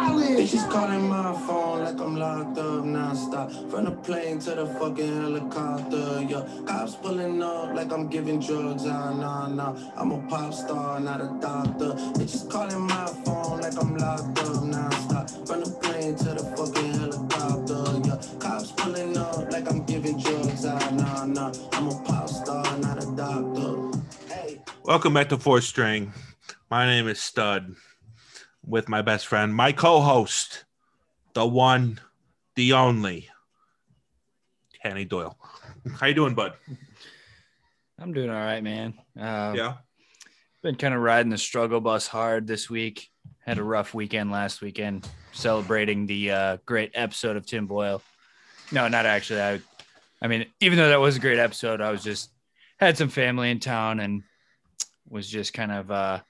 Bitches calling my phone like I'm locked up nonstop. From the plane to the fucking helicopter, yeah. Cops pulling up like I'm giving drugs, ah, nah, nah. I'm a pop star, not a doctor. Bitches calling my phone like I'm locked up nonstop. From the plane to the fucking helicopter, yeah. Cops pulling up like I'm giving drugs, ah, nah, nah. I'm a pop star, not a doctor. Hey. Welcome back to Fourth String. My name is Stud with my best friend, my co-host, the one, the only, Kenny Doyle. How you doing, bud? I'm doing all right, man. Uh, Yeah. Been kind of riding the struggle bus hard this week. Had a rough weekend last weekend, celebrating the uh, great episode of Tim Boyle. No, not actually. I, I mean, even though that was a great episode, I was just had some family in town and was just kind of uh,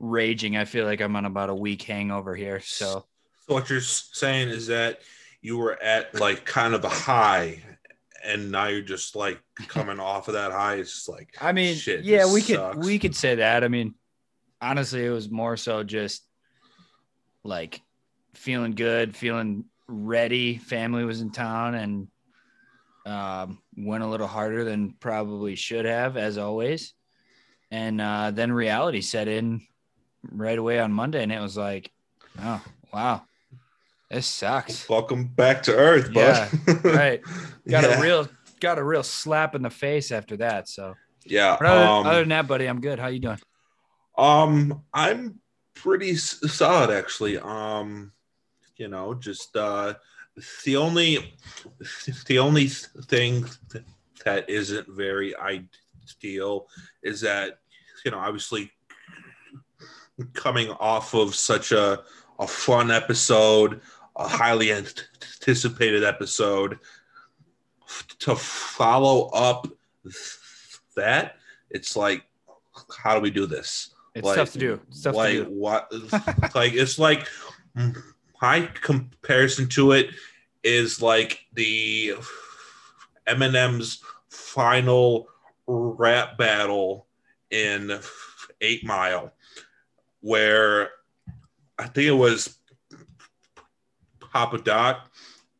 raging. I feel like I'm on about a week hangover here. So So what you're saying is that you were at like kind of a high, and now you're just like coming off of that high. It's just like I mean, shit, yeah, we could we could say that. I mean, honestly, it was more so just like feeling good, feeling ready. Family was in town and um, went a little harder than probably should have, as always. And uh, then reality set in right away on Monday, and it was like, oh wow, this sucks. Welcome back to Earth, bud. Yeah, right. Got Yeah. a real got a real slap in the face after that. So. Yeah. But other, um, other than that, buddy, I'm good. How you doing? Um, I'm pretty solid actually. Um, you know, just uh, the only the only thing that isn't very ideal is that you know, obviously coming off of such a a fun episode, a highly anticipated episode, to follow up that it's like how do we do this It's like- tough to do. It's tough like to do. what like it's like my comparison to it is like the Eminem's final rap battle in Eight Mile, where I think it was Papa Doc.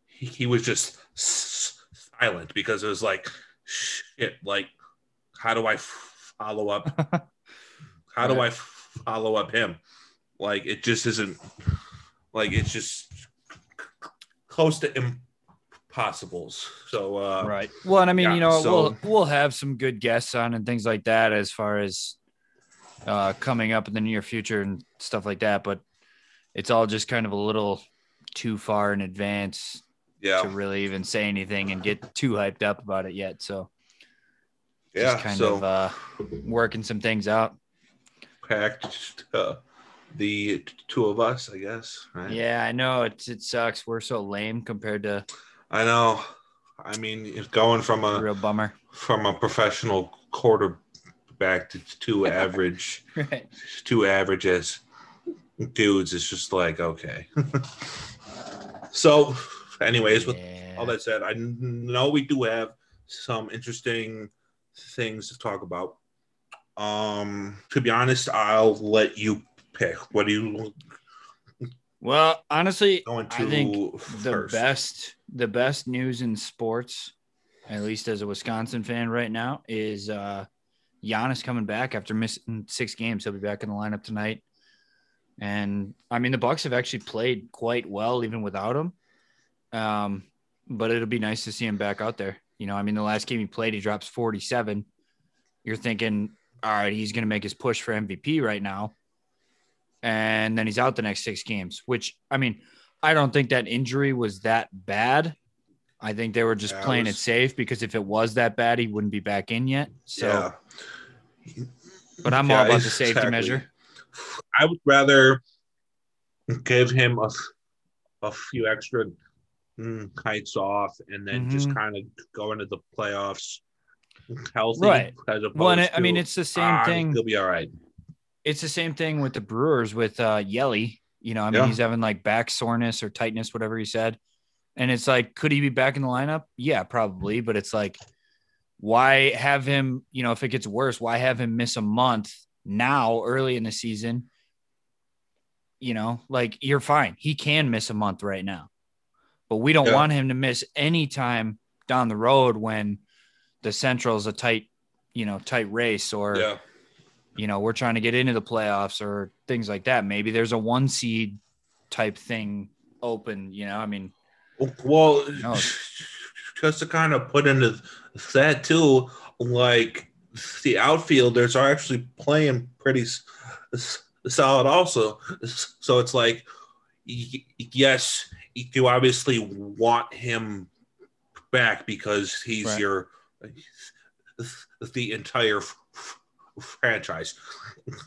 He, he was just silent because it was like shit. Like, how do I follow up how do I follow up him? Like it just isn't like it's just close to impossibles. So uh right. Well, and I mean, yeah, you know, so- we'll we'll have some good guests on and things like that as far as uh coming up in the near future and stuff like that, but it's all just kind of a little too far in advance yeah, to really even say anything and get too hyped up about it yet. So yeah. just kind so of uh working some things out. packed uh, the two of us, I guess. Right? Yeah, I know it it sucks. We're so lame compared to I know. I mean, it's going from a real bummer. from a professional quarterback to two average Right. two averages dudes it's just like okay. So anyways with Yeah. all that said i know we do have some interesting things to talk about. Um to be honest i'll let you pick. What do you Well, honestly, I think the best the best news in sports, at least as a Wisconsin fan right now, is uh Giannis coming back after missing six games. He'll be back in the lineup tonight. And I mean the Bucks have actually played quite well even without him. Um, but it'll be nice to see him back out there. You know, I mean the last game he played, he drops 47. You're thinking, all right, he's gonna make his push for MVP right now and then he's out the next six games. Which I mean, I don't think that injury was that bad. I think they were just Yeah, it playing was- it safe because if it was that bad, he wouldn't be back in yet. So, yeah but I'm Yeah, all about the safety exactly. measure. i would rather give him a, a few extra mm, kites off and then just Mhm. kind of go into the playoffs healthy Right. as opposed Well, and it, I mean, it's the same "Ah, thing. he'll be all right It's the same thing with the Brewers with uh, Yeli. You know, I mean, Yeah. he's having like back soreness or tightness, whatever he said. And it's like, could he be back in the lineup? Yeah, probably. But it's like, why have him, you know, if it gets worse, why have him miss a month now early in the season you know, like you're fine. He can miss a month right now, but we don't Yeah. want him to miss any time down the road when the Central is a tight, you know, tight race or Yeah. you know, we're trying to get into the playoffs or things like that. Maybe there's a one seed type thing open, you know. I mean, Well, No. just to kind of put into that too, like the outfielders are actually playing pretty solid also. So it's like, yes, you obviously want him back because he's Right. your the entire franchise.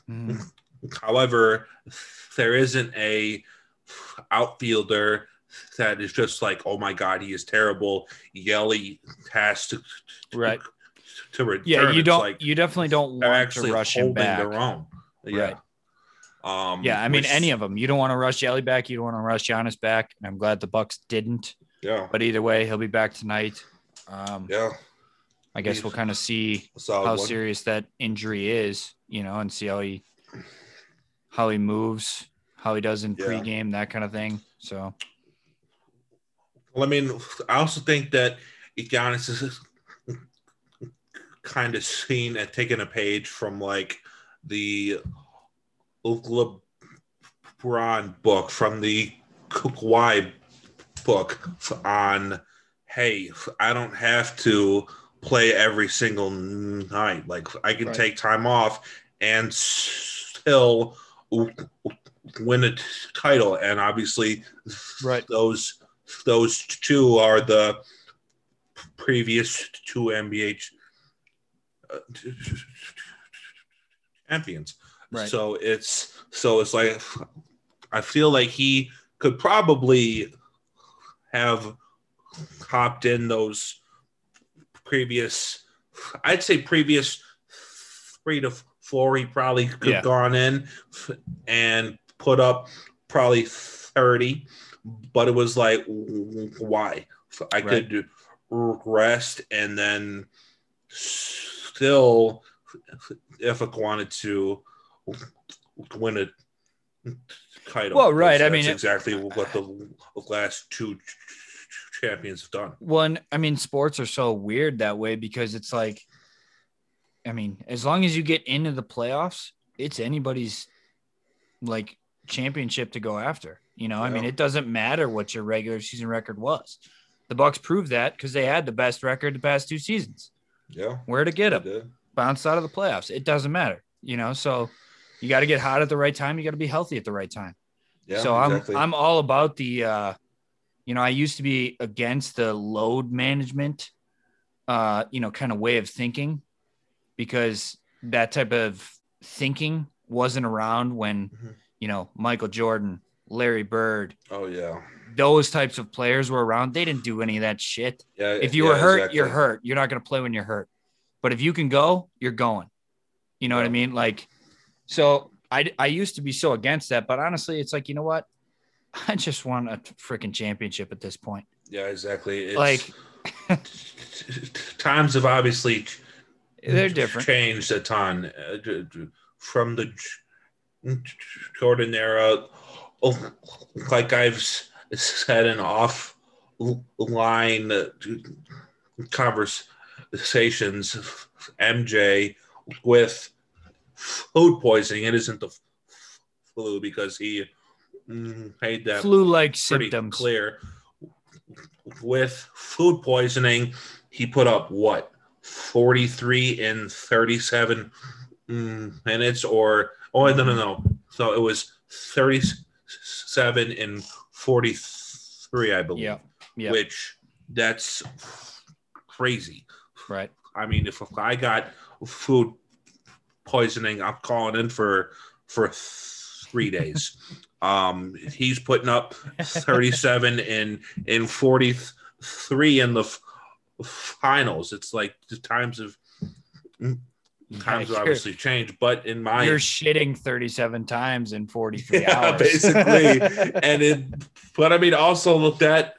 mm, However, there isn't a outfielder that is just like, oh my god, he is terrible. Yeli has to Right. to return. yeah, you It's don't, like you definitely don't want actually to rush him back. their own. Yeah. Right. Um, Yeah, I mean, which- any of them. You don't want to rush Yeli back. You don't want to rush Giannis back. And I'm glad the Bucks didn't. Yeah. But either way, he'll be back tonight. Um, Yeah. I guess we'll kind of see how one. serious that injury is, you know, and see how he how he moves, how he does in Yeah. pregame, that kind of thing. So Well, I mean, I also think that Giannis is kind of seen at taking a page from like the LeBron book, from the Kawhi book on, hey, I don't have to play every single night. Like I can Right. take time off and still win a title. And obviously, Right. those those two are the previous two NBA uh, champions. Right. So it's so it's like I feel like he could probably have hopped in those previous I'd say previous three to four he probably could Yeah. have gone in and put up probably 30 but it was like why i Right. could rest and then still if i wanted to win a title Well, right, I mean, it- exactly what the last two champions have done one, I mean, sports are so weird that way because it's like, I mean, as long as you get into the playoffs, it's anybody's like championship to go after. You know, I mean, it doesn't matter what your regular season record was. The Bucks proved that because they had the best record the past two seasons. yeah Where to get them? Bounced out of the playoffs. It doesn't matter. You know, so you got to get hot at the right time. You got to be healthy at the right time. yeah so exactly. I'm I'm all about the uh you know, I used to be against the load management uh, you know, kind of way of thinking because that type of thinking wasn't around when, Mhm. you know, Michael Jordan, Larry Bird, oh yeah those types of players were around. They didn't do any of that shit. yeah If you yeah, were hurt, exactly. you're hurt. You're not going to play when you're hurt. But if you can go, you're going. You know what I mean? Like, so I, I used to be so against that, but honestly, it's like, you know what? I just want a freaking championship at this point. yeah exactly it's, Like- times have obviously They're different. changed a ton uh, from the Jordan era. Oh, Like I've said in offline conversations, MJ with food poisoning. It isn't the flu because he mm, made that Flu-like symptoms. clear. With food poisoning, he put up what 43 in 37 mm, minutes, or oh no no no. So it was 37 in 43, I believe. Yeah. Yeah. Which that's crazy. Right. I mean, if I got food poisoning, I'm calling in for for three days. um, he's putting up 37 in in 43 in the finals. It's like the times have times You're- obviously changed, but in my You're shitting 37 times in 43 yeah, hours. basically, and it. But I mean, also look that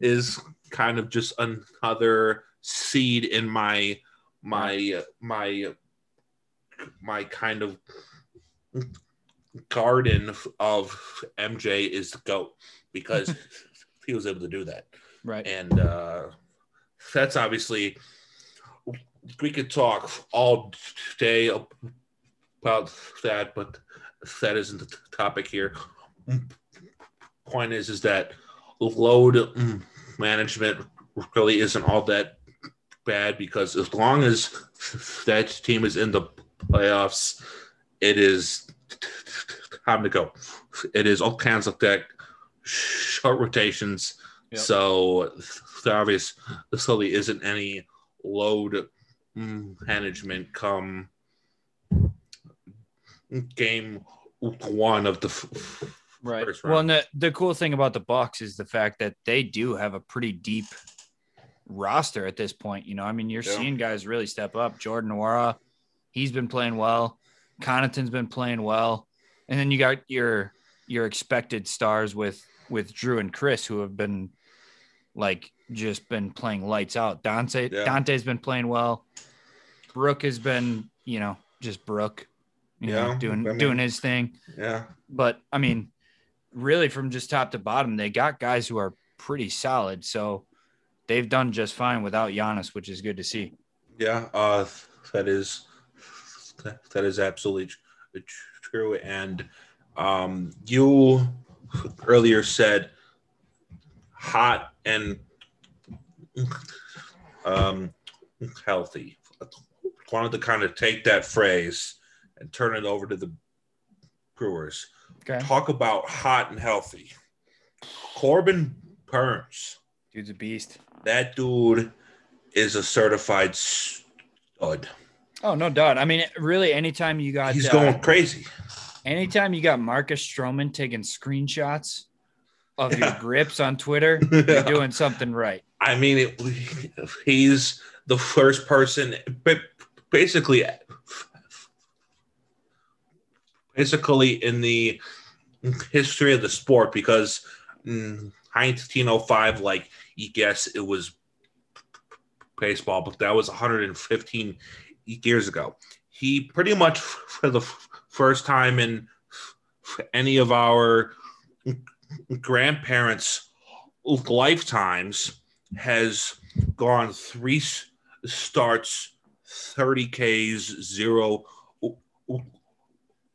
is kind of just another seed in my my my my kind of garden of MJ is the goat because he was able to do that. Right. And uh, that's obviously, we could talk all day about that, but that isn't the topic here. Point is, is that load management really isn't all that bad because as long as that team is in the playoffs, it is time to go. It is all kinds of that short rotations. Yep. So the obvious facility isn't any load management come game one of the f- Right. first Well, and the, the cool thing about the Bucks is the fact that they do have a pretty deep roster at this point. You know, I mean, you're Yeah. seeing guys really step up. Jordan Nwora, he's been playing well. Connaughton's been playing well, and then you got your your expected stars with with Jrue and Khris, who have been like just been playing lights out. Donte Yeah. Donte's been playing well. Brook has been, you know, just Brook, you know, Yeah, doing I mean- doing his thing yeah. but I mean, really from just top to bottom, they got guys who are pretty solid. So they've done just fine without Giannis, which is good to see. Yeah, uh, that is that, that is absolutely true. And um, you earlier said hot and um, healthy. I Wanted to kind of take that phrase and turn it over to the Brewers. Okay. Talk about hot and healthy. Corbin Burnes. Dude's a beast. That dude is a certified stud. Oh, no doubt. I mean, really, anytime you got He's uh, going crazy. anytime you got Marcus Stroman taking screenshots of your grips on Twitter, you're doing something right. I mean, it, he's the first person, but basically, basically in the history of the sport, because in 1905, like you guess it was baseball, but that was 115 years ago. He pretty much, for the first time in any of our grandparents' lifetimes, has gone three starts, 30 Ks, zero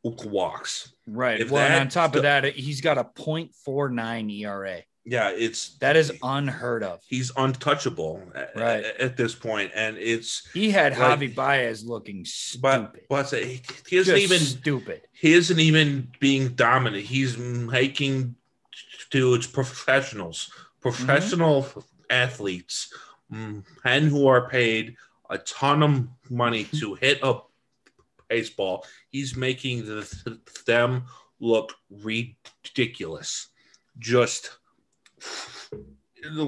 walks. Right. If well, and that- on top of that, he's got a 0.49 ERA. Yeah, it's That is unheard of. he's untouchable Right. a- at this point, and it's He had Like- Javi Baez looking but stupid. but he he isn't Just even stupid. he isn't even being dominant. He's making dudes professionals, professional athletes, mm, and who are paid a ton of money to hit a baseball. He's making the, them look ridiculous. Just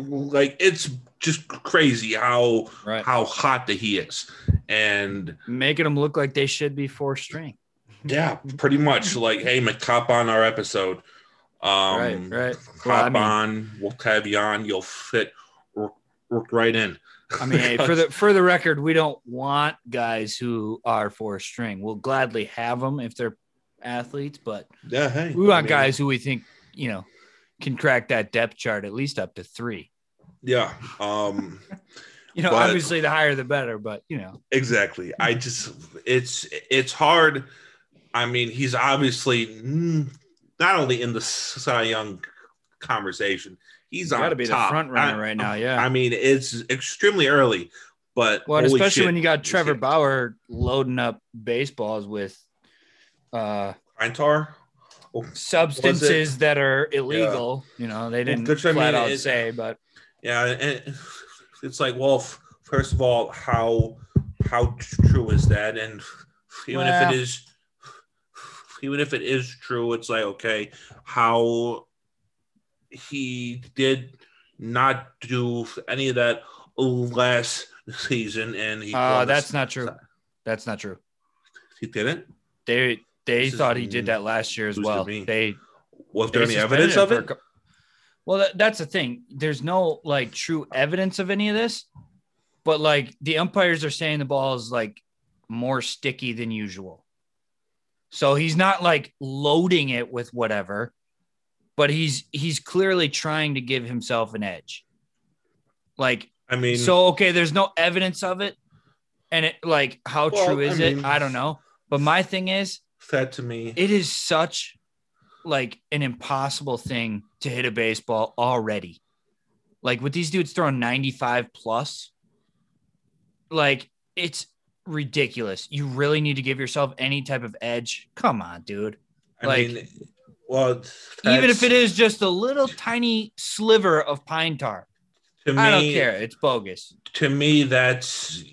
like it's just crazy how Right. how hot that he is, and Making them look like they should be four string. yeah, pretty much like, hey, McCop on our episode. Um, Right, right. Hop I mean- on, we'll have you on. You'll fit right in. I mean, hey, for the for the record, we don't want guys who are four string. We'll gladly have them if they're athletes, but yeah, hey, we want I mean, guys who we think you know can crack that depth chart at least up to three. Yeah, um, You know, But- obviously the higher the better, but you know, exactly. I just, it's it's hard. I mean, he's obviously mm, not only in the Cy Young conversation, he's got on to be the top. front runner I- right now. Yeah. I mean, it's extremely early, but well, especially shit, when you got Trevor hit. Bauer loading up baseballs with uh Eintar. substances that are illegal. You know, they didn't that's what I flat mean, out it- say, but Yeah, and it's like, well, first of all, how how true is that? And even if it is, even if it is true, it's like, okay, how he did not do any of that last season, and he uh, that's not true. That's not true. he didn't. They they This is thought he did that last year as well. They Was there any evidence of it? Well, that, that's the thing. There's no like true evidence of any of this, but like the umpires are saying the ball is like more sticky than usual. So he's not like loading it with whatever, but he's he's clearly trying to give himself an edge. Like I mean, so okay, there's no evidence of it. And it like how Well, true I is mean- it? I don't know. But my thing is that to me, it is such like an impossible thing to hit a baseball already. Like with these dudes throwing 95 plus, like it's ridiculous. You really need to give yourself any type of edge. Come on, dude. I like- mean, well, Even if it is just a little tiny sliver of pine tar, to me, I don't care. It's bogus. to me, that's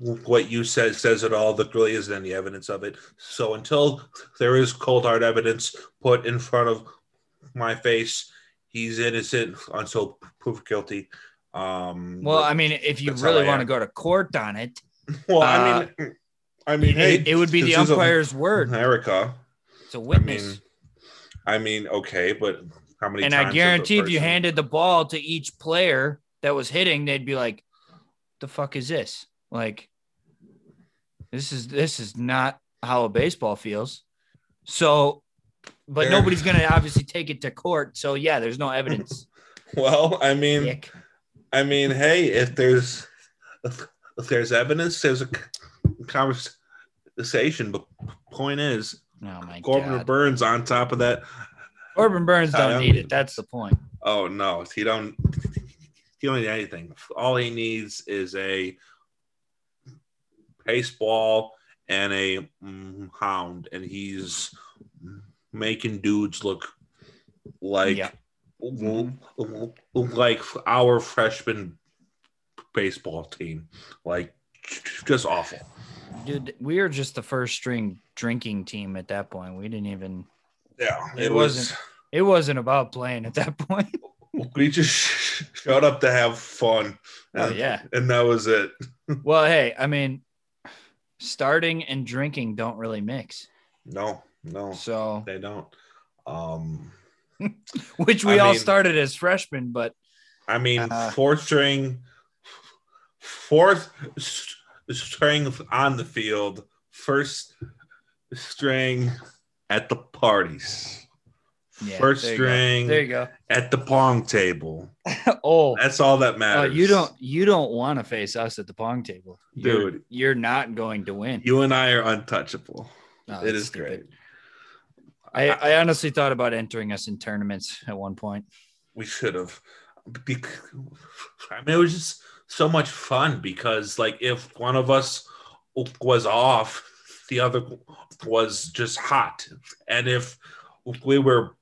what you said says it all. There really isn't any evidence of it. So until there is cold hard evidence put in front of my face, he's innocent until proved guilty. Um, Well, I mean, if you really want to go to court on it, well, uh, I mean, I mean, hey, it, it would be the is a- umpire's word. America. It's a witness. mean, I mean, okay, but how many? and I guarantee if you handed the ball to each player that was hitting, they'd be like, "The fuck is this? Like, this is this is not how a baseball feels." So, but There- nobody's gonna obviously take it to court. So yeah, there's no evidence. Well, I mean, Dick. I mean, hey, if there's if there's evidence, there's a conversation. But point is, Oh my Corbin god, Burnes on top of that. Corbin Burnes don't need it. That's the point. Oh no, he don't. He don't need anything. All he needs is a baseball and a mm, hound, and he's making dudes look like Yeah. like our freshman baseball team, like just awful. Dude, we were just the first string drinking team at that point. We didn't even. Yeah, It wasn't- It wasn't about playing at that point. We just showed up to have fun. Oh yeah. and that was it. Well, hey, I mean, starting and drinking don't really mix. No, no, So, they don't. Um, which we I all mean- started as freshmen, but I mean, Uh, fourth string, fourth string on the field, first string at the parties, yeah, first there string There you go. at the pong table. oh, That's all that uh, matters. you don't you don't want to face us at the pong table, You're- Dude. You're not going to win. You and I are untouchable. No, it is stupid. great. I, I honestly thought about entering us in tournaments at one point. we should have. I mean, it was just so much fun because, like, if one of us was off, the other was just hot, and if we were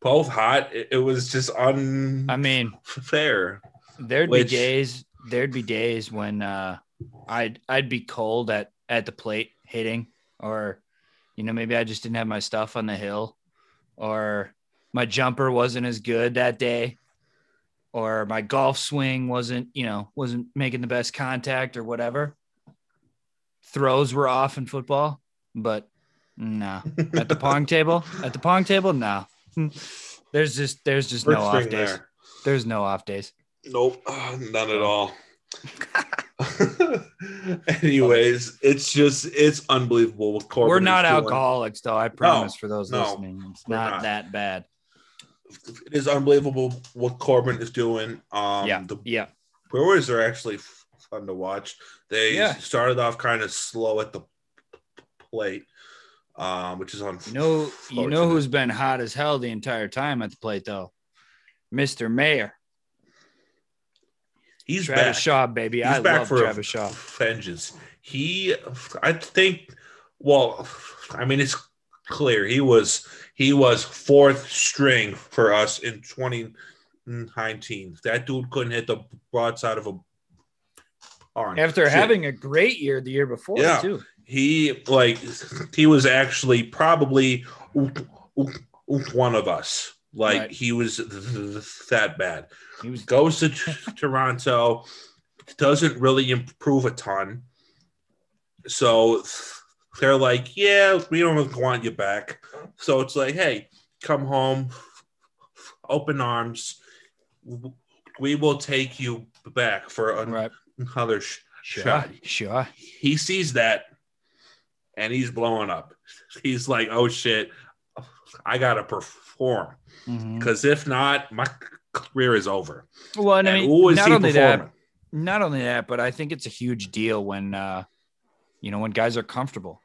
both hot, it, it was just unfair. I mean, fair. there'd Which- be days there'd be days when uh I'd I'd be cold at at the plate hitting or you know maybe I just didn't have my stuff on the hill or my jumper wasn't as good that day or my golf swing wasn't you know wasn't making the best contact or whatever throws were off in football but no at the pong table at the pong table no there's just there's just no off days there. there's no off days Nope, none at all. Anyways, it's just it's unbelievable what Corbin We're not doing. alcoholics, though. I promise for those no, listening, it's not, not. that bad. It is unbelievable what Corbin is doing. Um, yeah, the yeah, Brewers are actually fun to watch. They Yeah. started off kind of slow at the plate, um, which is on. you know, you know who's been hot as hell the entire time at the plate, though, Mister Mayor, he's Travis back. Shaw, baby. He's I back love for Travis Shaw. vengeance. He, I think. Well, I mean, it's clear he was he was fourth string for us in 2019. That dude couldn't hit the broadside of a barn. After Shit. having a great year the year before, Yeah. too. he like he was actually probably one of us. Like Right. he was th- th- that bad. He was Goes to Toronto, doesn't really improve a ton. So they're like, yeah, we don't want you back. So it's like, hey, come home, open arms. We will take you back for an- right. another sh- Sure, shot. sure. He sees that and he's blowing up. He's like, oh shit, I gotta perform Mhm. because if not, my career is over. Well, and I mean, who is not he only that, performing? not only that, but I think it's a huge deal when uh, you know when guys are comfortable.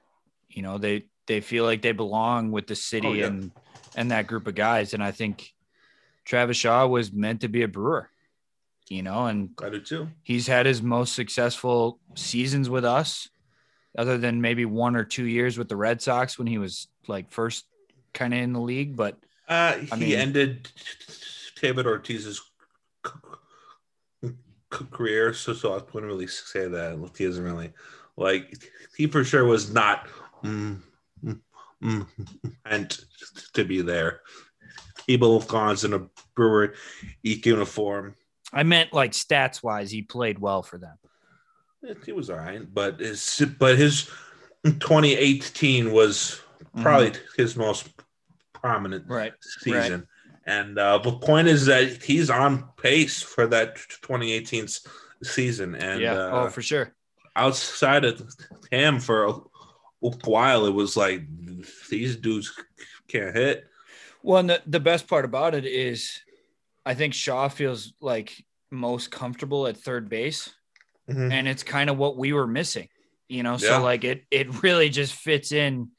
You know, they they feel like they belong with the city Oh, yeah. and and that group of guys. And I think Travis Shaw was meant to be a Brewer. You know, and I do too. he's had his most successful seasons with us, other than maybe one or two years with the Red Sox when he was like first kind of in the league. But Uh, he I mean- ended David Ortiz's career, so so I wouldn't really say that. He isn't really like he for sure was not mm, mm, mm, meant to be there. He belongs in a Brewer uniform. I meant like stats wise, he played well for them. He was all right, but his but his 2018 was probably his most prominent Right. season. And uh, the point is that he's on pace for that 2018 season. And yeah. uh, oh, for sure. outside of him for while, it was like these dudes can't hit. Well, and the, the best part about it is I think Shaw feels like most comfortable at third base. Mhm. And it's kind of what we were missing, you know. So Yeah. like it it really just fits in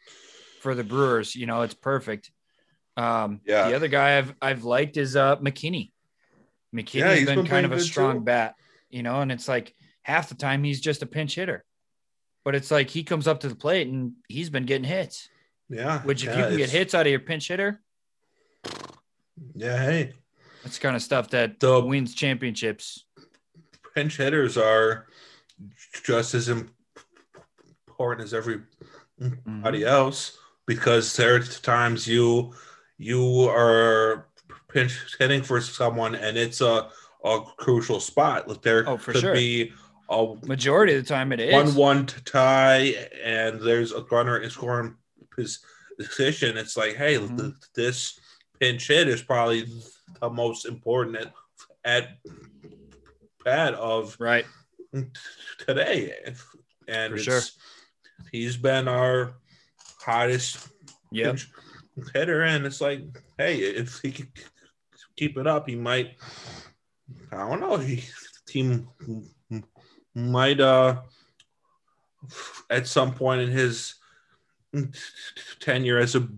for the Brewers. You know, it's perfect. Um Yeah. the other guy I've I've liked is uh McKinney. McKinney's Yeah, he's been, been kind of a strong too. bat, you know, and it's like half the time he's just a pinch hitter. But it's like he comes up to the plate and he's been getting hits. Yeah. Which if yeah, you can get hits out of your pinch hitter, Yeah. Hey, That's kind of stuff that The- wins championships. pinch hitters are just as important as every Mhm. else because there are times you you are pinch hitting for someone and it's a, a crucial spot. Like there Oh, for could sure. be a Majority of the time, it is. one one tie and there's a runner in scoring position. It's like, hey, Mhm. th- this pinch hit is probably the most important at, at bat of Right. today. And For it's, sure. he's been our hottest Yep. pinch hitter. And it's like, hey, if he can keep it up, he might, I don't know, he, team might, uh, at some point in his tenure as a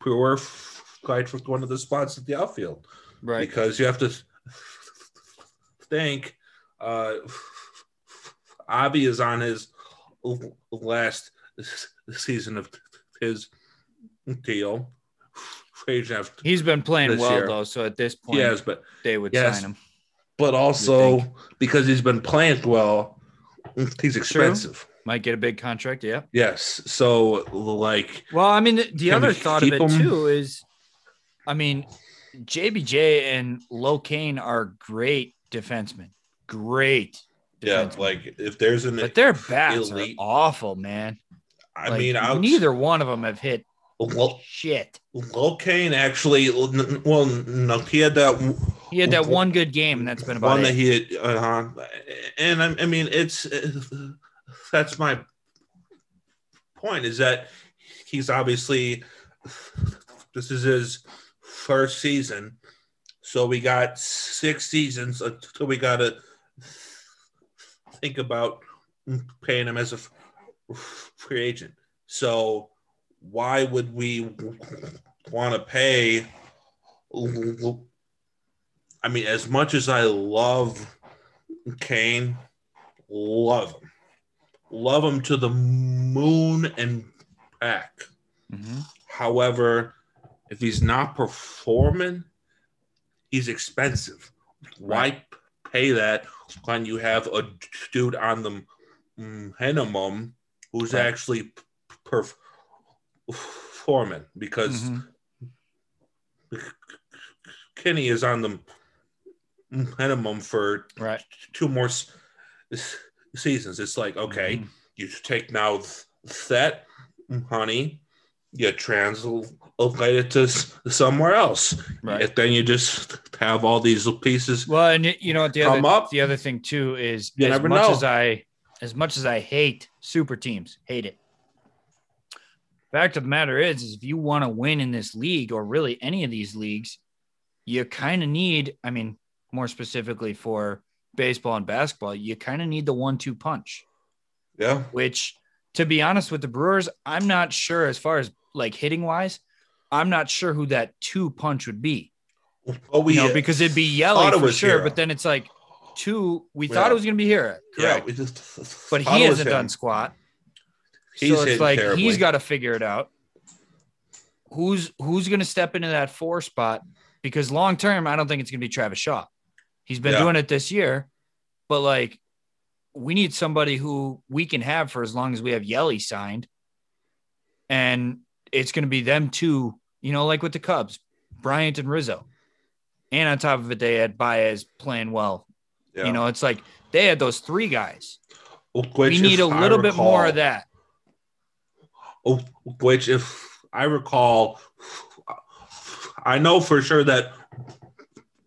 Brewer, fight for one of the spots at the outfield Right. because you have to think uh Avi is on his last season of his deal. He's been playing well year. though, so at this point, has, but they would Yes. sign him. but also because he's been playing well, Mm, he's expensive. Might get a big contract. Yeah. Yes. So like Well, I mean, the, the other thought of it him? too is, I mean, JBJ and Low Kane are great defensemen. Great. yeah, defensemen. like if there's an but their bats elite- are awful, man. I Like, mean out, neither one of them have hit Lo- shit. Locane actually well no he had that He had that one good game, and that's been about one it. that he had, uh, and I, I mean, it's that's my point is that he's obviously this is his first season, so we got six seasons until we got to think about paying him as a free agent. So why would we want to pay? I mean, as much as I love Cain, love him, love him to the moon and back. Mhm. However, if he's not performing, he's expensive. Why pay that when you have a dude on the minimum who's Right. actually perf- performing? Because Mhm. Kenny is on the minimum for Right. two more s- seasons. It's like, okay, Mhm. you take now th- that honey, you translate it to somewhere else. Right. And then you just have all these pieces. Well, and you know the Come other up. the other thing too is You as much know. as I as much as I hate super teams, hate it. Fact of the matter is, is if you want to win in this league or really any of these leagues, you kind of need, I mean, more specifically for baseball and basketball, you kind of need the one two punch, Yeah. which to be honest with the Brewers, I'm not sure as far as like hitting wise, I'm not sure who that two punch would be. Well, we you know, because it'd be it for sure, Hero. but then it's like two, we Yeah. thought it was going to be here. yeah, Correct. we just but he hasn't him. done squat. He's so it's like terribly. he's got to figure it out. Who's who's going to step into that four spot? Because long term, I don't think it's going to be Travis Shaw. He's been Yeah. doing it this year, but like we need somebody who we can have for as long as we have Yeli signed, and it's going to be them two. You know, like with the Cubs, Bryant and Rizzo, and on top of it, they had Baez playing well. Yeah. You know, it's like they had those three guys. Which, we need a little bit more of that. Oh, which, if I recall, I know for sure that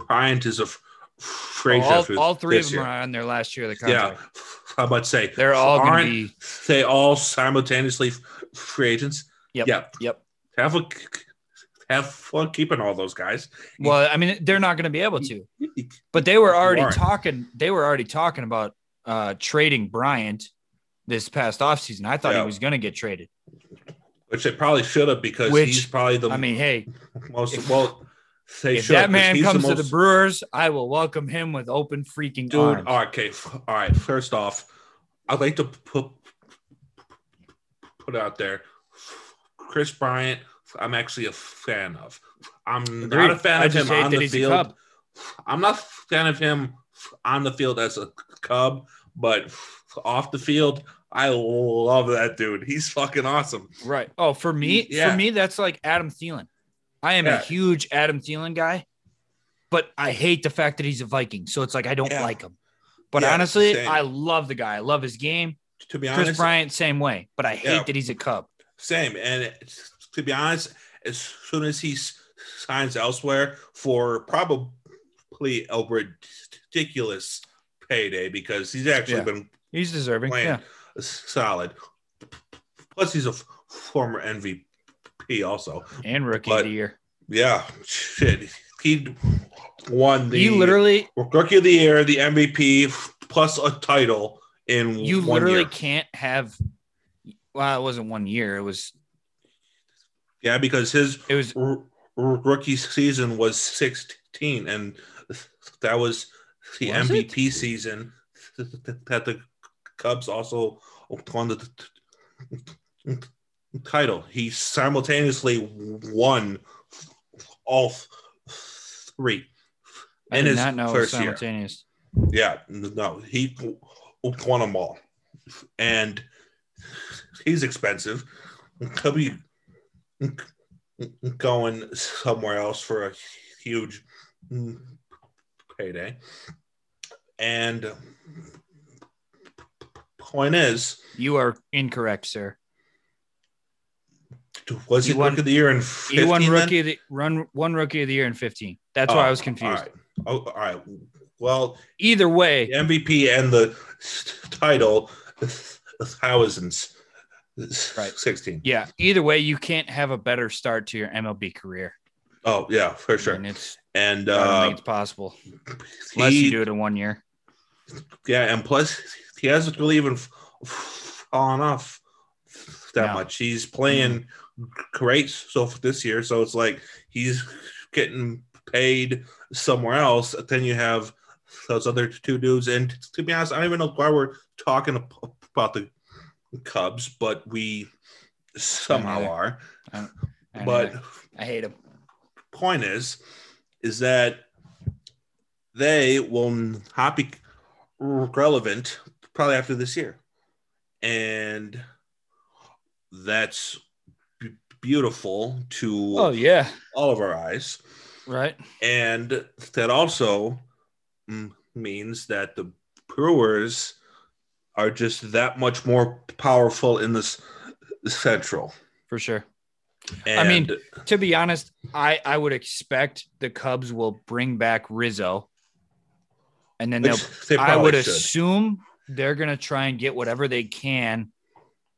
Bryant is a f- free all, agent all three of them year. are on their last year of the Yeah, contract. I'm about to say They're all going to aren't be. they all simultaneously free agents? Yep. Yeah. Yep. Have a have fun keeping all those guys. Well, I mean, they're not going to be able to, but they were already Warren. talking. They were already talking about uh, trading Bryant this past offseason. I thought Yeah. he was going to get traded. Which they probably should have because Which, he's probably the I mean, hey, most if- well. They if should, that man comes to most- the Brewers, I will welcome him with open freaking dude. arms. all right, okay, all right. First off, I'd like to put put out there, Kris Bryant. I'm actually a fan of. I'm Agreed. not a fan I of him on the field. I'm not a fan of him on the field as a Cub, but off the field, I love that dude. He's fucking awesome. Right. Oh, for me, Yeah. for me, that's like Adam Thielen. I am a huge Adam Thielen guy, but I hate the fact that he's a Viking. So it's like I don't Yeah. like him. But Yeah, honestly, same. I love the guy. I love his game. To be honest, Kris Bryant, same way. But I hate Yeah. that he's a Cub. Same. And to be honest, as soon as he signs elsewhere for probably a ridiculous payday, because he's actually Yeah. been He's deserving. playing Yeah. Solid. Plus, he's a f- former MVP also. And rookie But- of the year. Yeah, shit. He won the you literally, rookie of the year, the MVP, plus a title in you literally year. can't have. Well, it wasn't one year. It was. Yeah, because his It was. r- rookie season was 16 and that was the Was MVP season that the Cubs also won the title. He simultaneously won all three I in did not know it was year. simultaneous. Yeah, no, he won them all, and he's expensive. He'll be going somewhere else for a huge payday. And point is, You are incorrect, sir. was he He won- rookie of the year in He won rookie the run one rookie of the year in 15. That's why I was Oh, confused. All right. Oh, all right. Well, Either way, the MVP and the title, was in s- Right. 16. yeah, either way, you can't have a better start to your MLB career. Oh, yeah, for sure. And it's And I don't uh, think it's possible unless you do it in one year. Yeah, and plus he hasn't really even fallen off that No. much. He's playing mm-hmm. great so this year, so it's like he's getting paid somewhere else. Then you have those other two dudes, and to be honest, I don't even know why we're talking about the Cubs, but we somehow neither. are. I But. I hate him. point is, is that they will not be relevant probably after this year, and that's b- beautiful to Oh yeah, all of our eyes, right. and that also means that the Brewers are just that much more powerful in this central. For sure. And I mean, To be honest, I I would expect the Cubs will bring back Rizzo, and then they'll. they I would should. assume they're gonna try and get whatever they can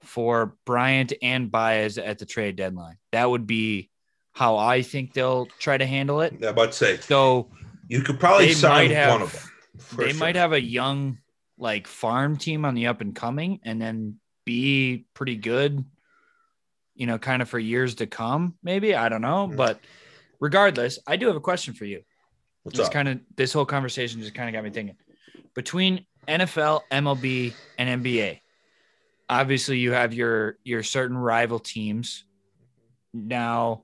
for Bryant and Baez at the trade deadline. That would be how I think they'll try to handle it. Yeah, but say So you could probably sign have- one of them. they sure. might have a young like farm team on the up and coming and then be pretty good, you know, kind of for years to come, maybe. I don't know. Mhm. But regardless, I do have a question for you. What's kind of this whole conversation just kind of got me thinking. Between NFL, MLB, and NBA, obviously you have your your certain rival teams. Now,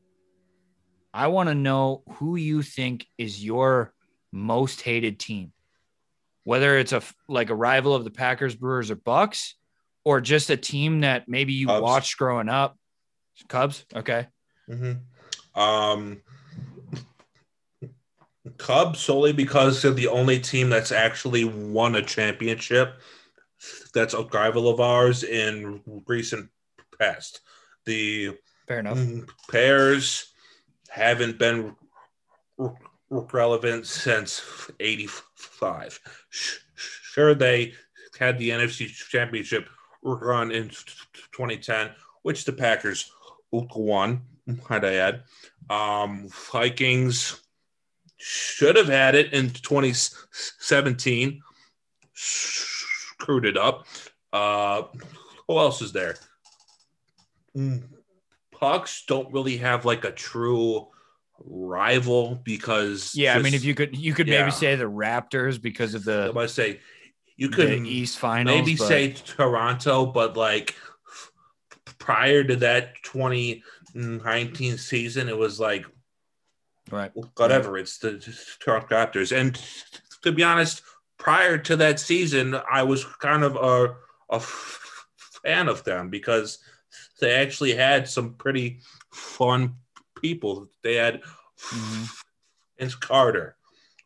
I want to know who you think is your most hated team. Whether it's a like a rival of the Packers, Brewers, or Bucks, or just a team that maybe you Cubs. watched growing up. Cubs, okay. Mhm. Um, Cubs solely because they're the only team that's actually won a championship. That's a rival of ours in recent past. The Fair enough. Mm, Bears haven't been relevant since 85. Sure, they had the NFC Championship run in 2010, which the Packers won, might I add. Um, Vikings should have had it in 2017, screwed it up. Uh, who else is there? Mm, Bucks don't really have like a true rival because Yeah, I mean, if you could, you could Yeah. maybe say the Raptors because of I the, must say you could East Finals. maybe but- say Toronto, but like prior to that 2019 season, it was like right. whatever. It's the Toronto Raptors, and to be honest, prior to that season, I was kind of a, a fan of them because they actually had some pretty fun people. They had Mhm. Vince Carter,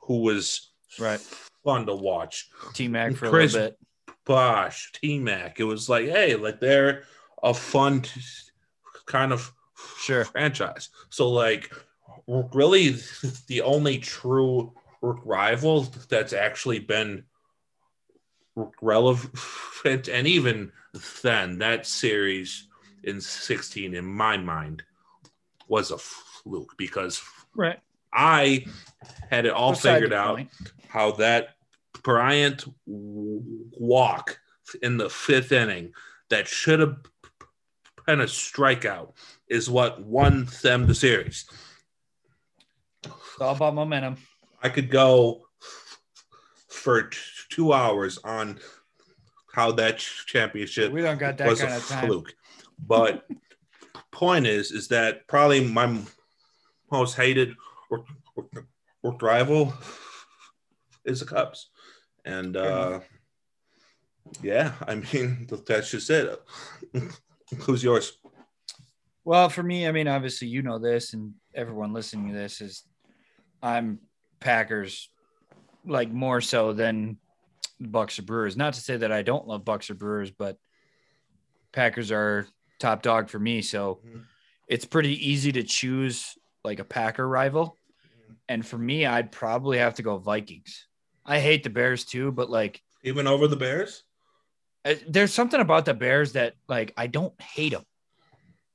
who was Right. fun to watch. T Mac for a little bit. Bosh, T Mac. It was like, hey, like they're a fun t- kind of Sure. franchise. So like, really, the only true rival that's actually been relevant, and even then, that series in 16, in my mind, was a fluke because Right. I had it all Beside figured out point. how that Bryant walk in the fifth inning that should have been a strikeout is what won them the series. It's all about momentum. I could go for t- two hours on how that championship We don't got that was kind a of time. fluke. But point is, is that probably my most hated or, or, or rival is the Cubs, and uh, yeah, I mean that's just it. Who's yours? Well, for me, I mean, obviously, you know this, and everyone listening to this is I'm Packers, like more so than Bucks or Brewers. Not to say that I don't love Bucks or Brewers, but Packers are top dog for me. So Mhm. it's pretty easy to choose like a Packer rival. And for me, I'd probably have to go Vikings. I hate the Bears too, but like Even over the Bears? uh, there's something about the Bears that like I don't hate them.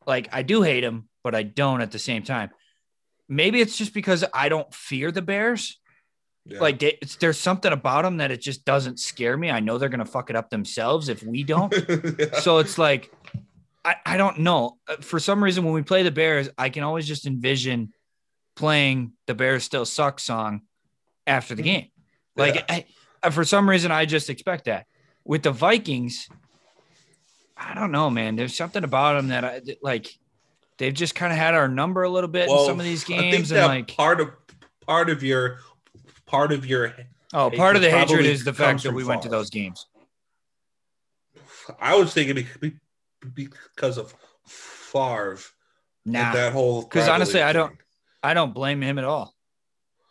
Like I do hate them, but I don't at the same time. Maybe it's just because I don't fear the Bears. Yeah. Like they, it's, there's something about them that it just doesn't scare me. I know they're gonna fuck it up themselves if we don't. Yeah. so it's like I, I don't know. Uh, For some reason, when we play the Bears, I can always just envision playing the Bears still suck song after the game. Like Yeah. I, I- for some reason, I just expect that. With the Vikings, I don't know, man. There's something about them that I like. They've just kind of had our number a little bit in some of these I think games, that and like, part of part of your part of your oh, part of the hatred is the fact that we went to those games. I was thinking it could be because of Favre Nah, that whole 'Cause honestly, rivalry I don't- I don't blame him at all.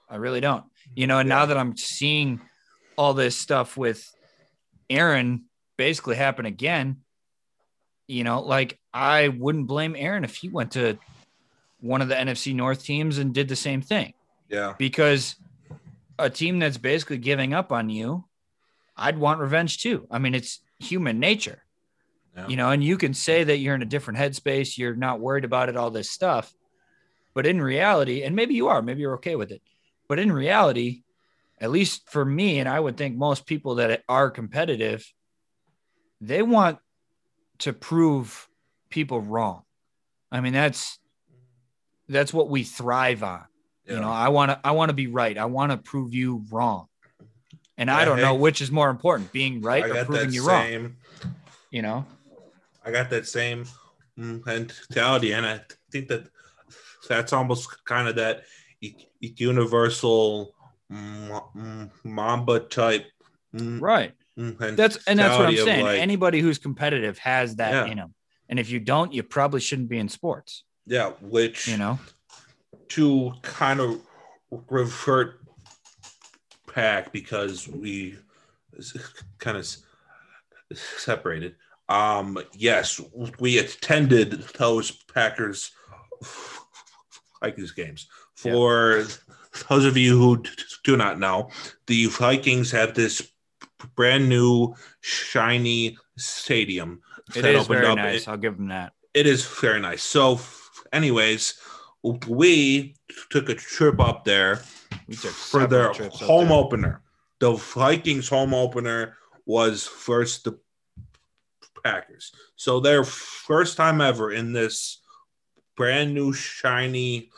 I really don't. You know, and Yeah. now that I'm seeing all this stuff with Aaron basically happen again, you know, like I wouldn't blame Aaron if he went to one of the NFC North teams and did the same thing Yeah, because a team that's basically giving up on you, I'd want revenge too. I mean, it's human nature. Yeah. You know, and you can say that you're in a different headspace, you're not worried about it, all this stuff. But in reality, and maybe you are, maybe you're okay with it. But in reality, at least for me, and I would think most people that are competitive, they want to prove people wrong. I mean, that's that's what we thrive on. You know, I want to I want to be right. I want to prove you wrong. And I Yeah, don't know which is more important, being right I or proving you wrong. You know, I got that same mentality, and I think that that's almost kind of that universal Mamba type. right? mm, That's and that's what I'm saying. like- Anybody who's competitive has that Yeah. in them. And if you don't, you probably shouldn't be in sports. yeah, which You know, to kind of revert back because we kind of separated. Um, yes, we attended those Packers Vikings games. For those of you who do not know, the Vikings have this brand new shiny stadium it is very nice. I'll give them that. it is very nice. So, anyways, we took a trip up there for their home opener. The Vikings home opener was first the Packers. So their first time ever in this brand new shiny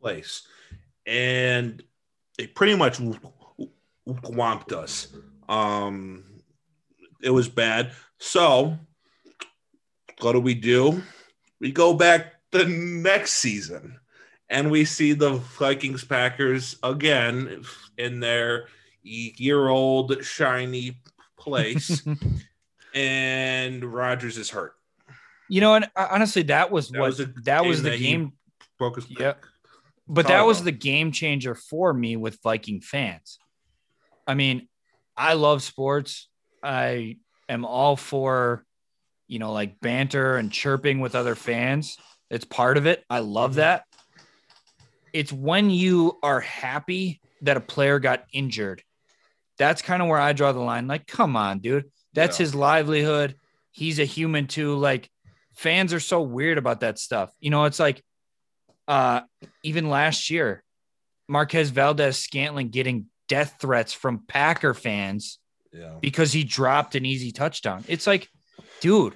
place. And they pretty much whomped us. Um it was bad. So what do we do? We go back the next season and we see the Vikings Packers again in their year old shiny place and Rodgers is hurt. You know, and uh, honestly, that was That what was a that was the that game. Broke his Yep. But that was the game changer for me with Viking fans. I mean, I love sports. I am all for, you know, like banter and chirping with other fans. It's part of it. I love Mhm. that. It's when you are happy that a player got injured. That's kind of where I draw the line. Like, come on, dude. That's Yeah. his livelihood. He's a human too. Like, fans are so weird about that stuff. You know, it's like, uh, even last year, Marquez Valdes Scantling getting death threats from Packer fans Yeah. because he dropped an easy touchdown. It's like, dude,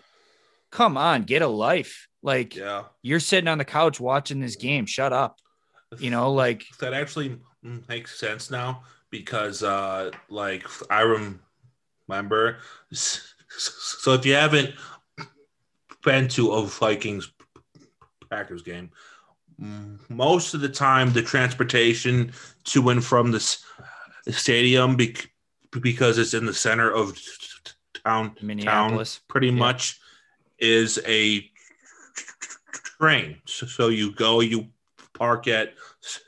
come on, get a life. Like Yeah. you're sitting on the couch watching this game. Shut up. You know, like that actually makes sense now because uh like I remember so if you haven't been to a Vikings Packers game most of the time the transportation to and from this stadium bec- because it's in the center of town Minneapolis. pretty Yeah. much is a train. So, so you go, you park at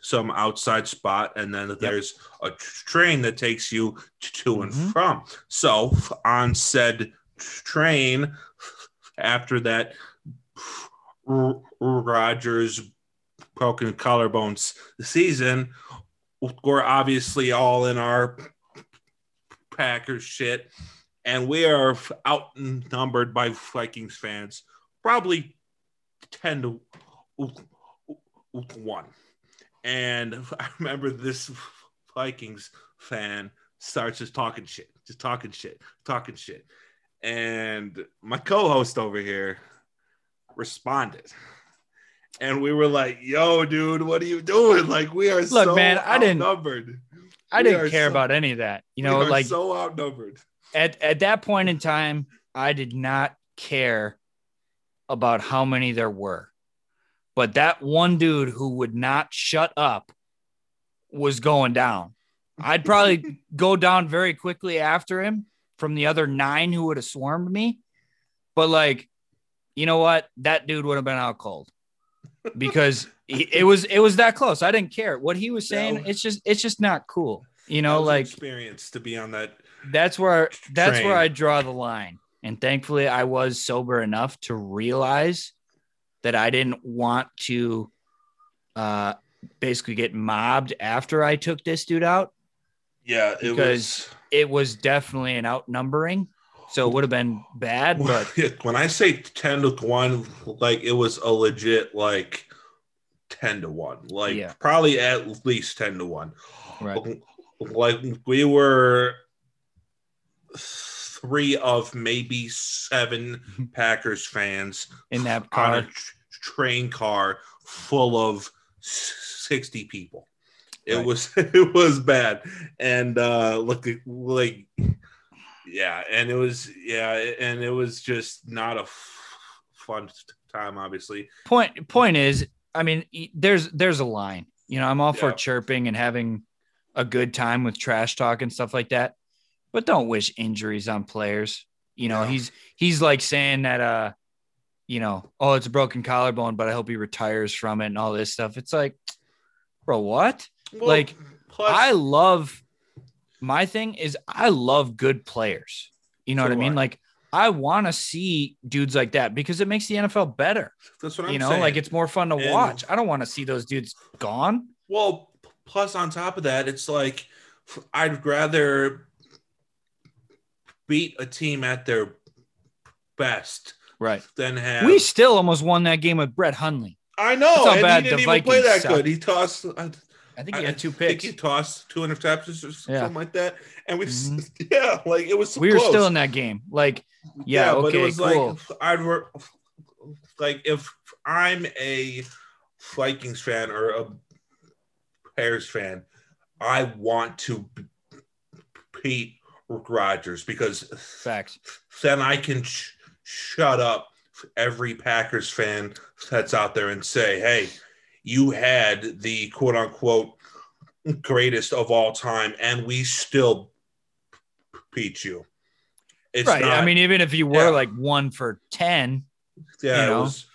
some outside spot, and then there's a train that takes you to and Mhm. from. So on said train, after that, Rodgers broken collarbones season, we're obviously all in our Packers shit, and we are outnumbered by Vikings fans, probably ten to one. And I remember this Vikings fan starts just talking shit, just talking shit, talking shit, and my co-host over here responded. And we were like, "Yo, dude, what are you doing? Like, we are Look, so man, I didn't- outnumbered. I didn't care so- about any of that. You know, like so outnumbered." at, at that point in time, I did not care about how many there were. But that one dude who would not shut up was going down. I'd probably go down very quickly after him from the other nine who would have swarmed me. But like, you know what? That dude would have been out cold because it was it was that close. I didn't care what he was saying. was- It's just it's just not cool. You know, like experience to be on that. that's where that's train. where I draw the line. And thankfully I was sober enough to realize that I didn't want to uh basically get mobbed after I took this dude out. Yeah, it Because- it was definitely an outnumbering. So it would have been bad, but when I say ten to one, like it was a legit like ten to one, like Yeah. probably at least ten to one. right. Like we were three of maybe seven Packers fans In that on car. a tr- train car full of 60 people. It Right. was it was bad. And uh look like yeah, and it was yeah, and it was just not a fun time obviously. point point is i mean there's there's a line you know i'm all for chirping and having a good time with trash talk and stuff like that but don't wish injuries on players you know Yeah. he's he's like saying that uh you know oh it's a broken collarbone but i hope he retires from it and all this stuff it's like bro what Well, Like, plus, i love my thing is i love good players you know So what i mean like i want to see dudes like that because it makes the nfl better that's what I'm you know, saying. like it's more fun to And- watch. I don't want to see those dudes gone. well plus on top of that it's like I'd rather beat a team at their best Right. than have We still almost won that game with Brett Hundley. I know, and bad he didn't even play that suck. good. He tossed. I, think he had two think picks. he tossed two interceptions or Yeah. something like that, and we, Mhm. yeah, like it was. So we were still in that game. Like, yeah, but it okay, was cool. like I'd like if I'm a Vikings fan or a Bears fan, I want to beat Rodgers because Facts. then I can sh- shut up every Packers fan that's out there and say, hey, you had the quote unquote greatest of all time, and we still beat you. It's right. not- I mean, even if you were yeah. like one for 10, yeah, you know, was,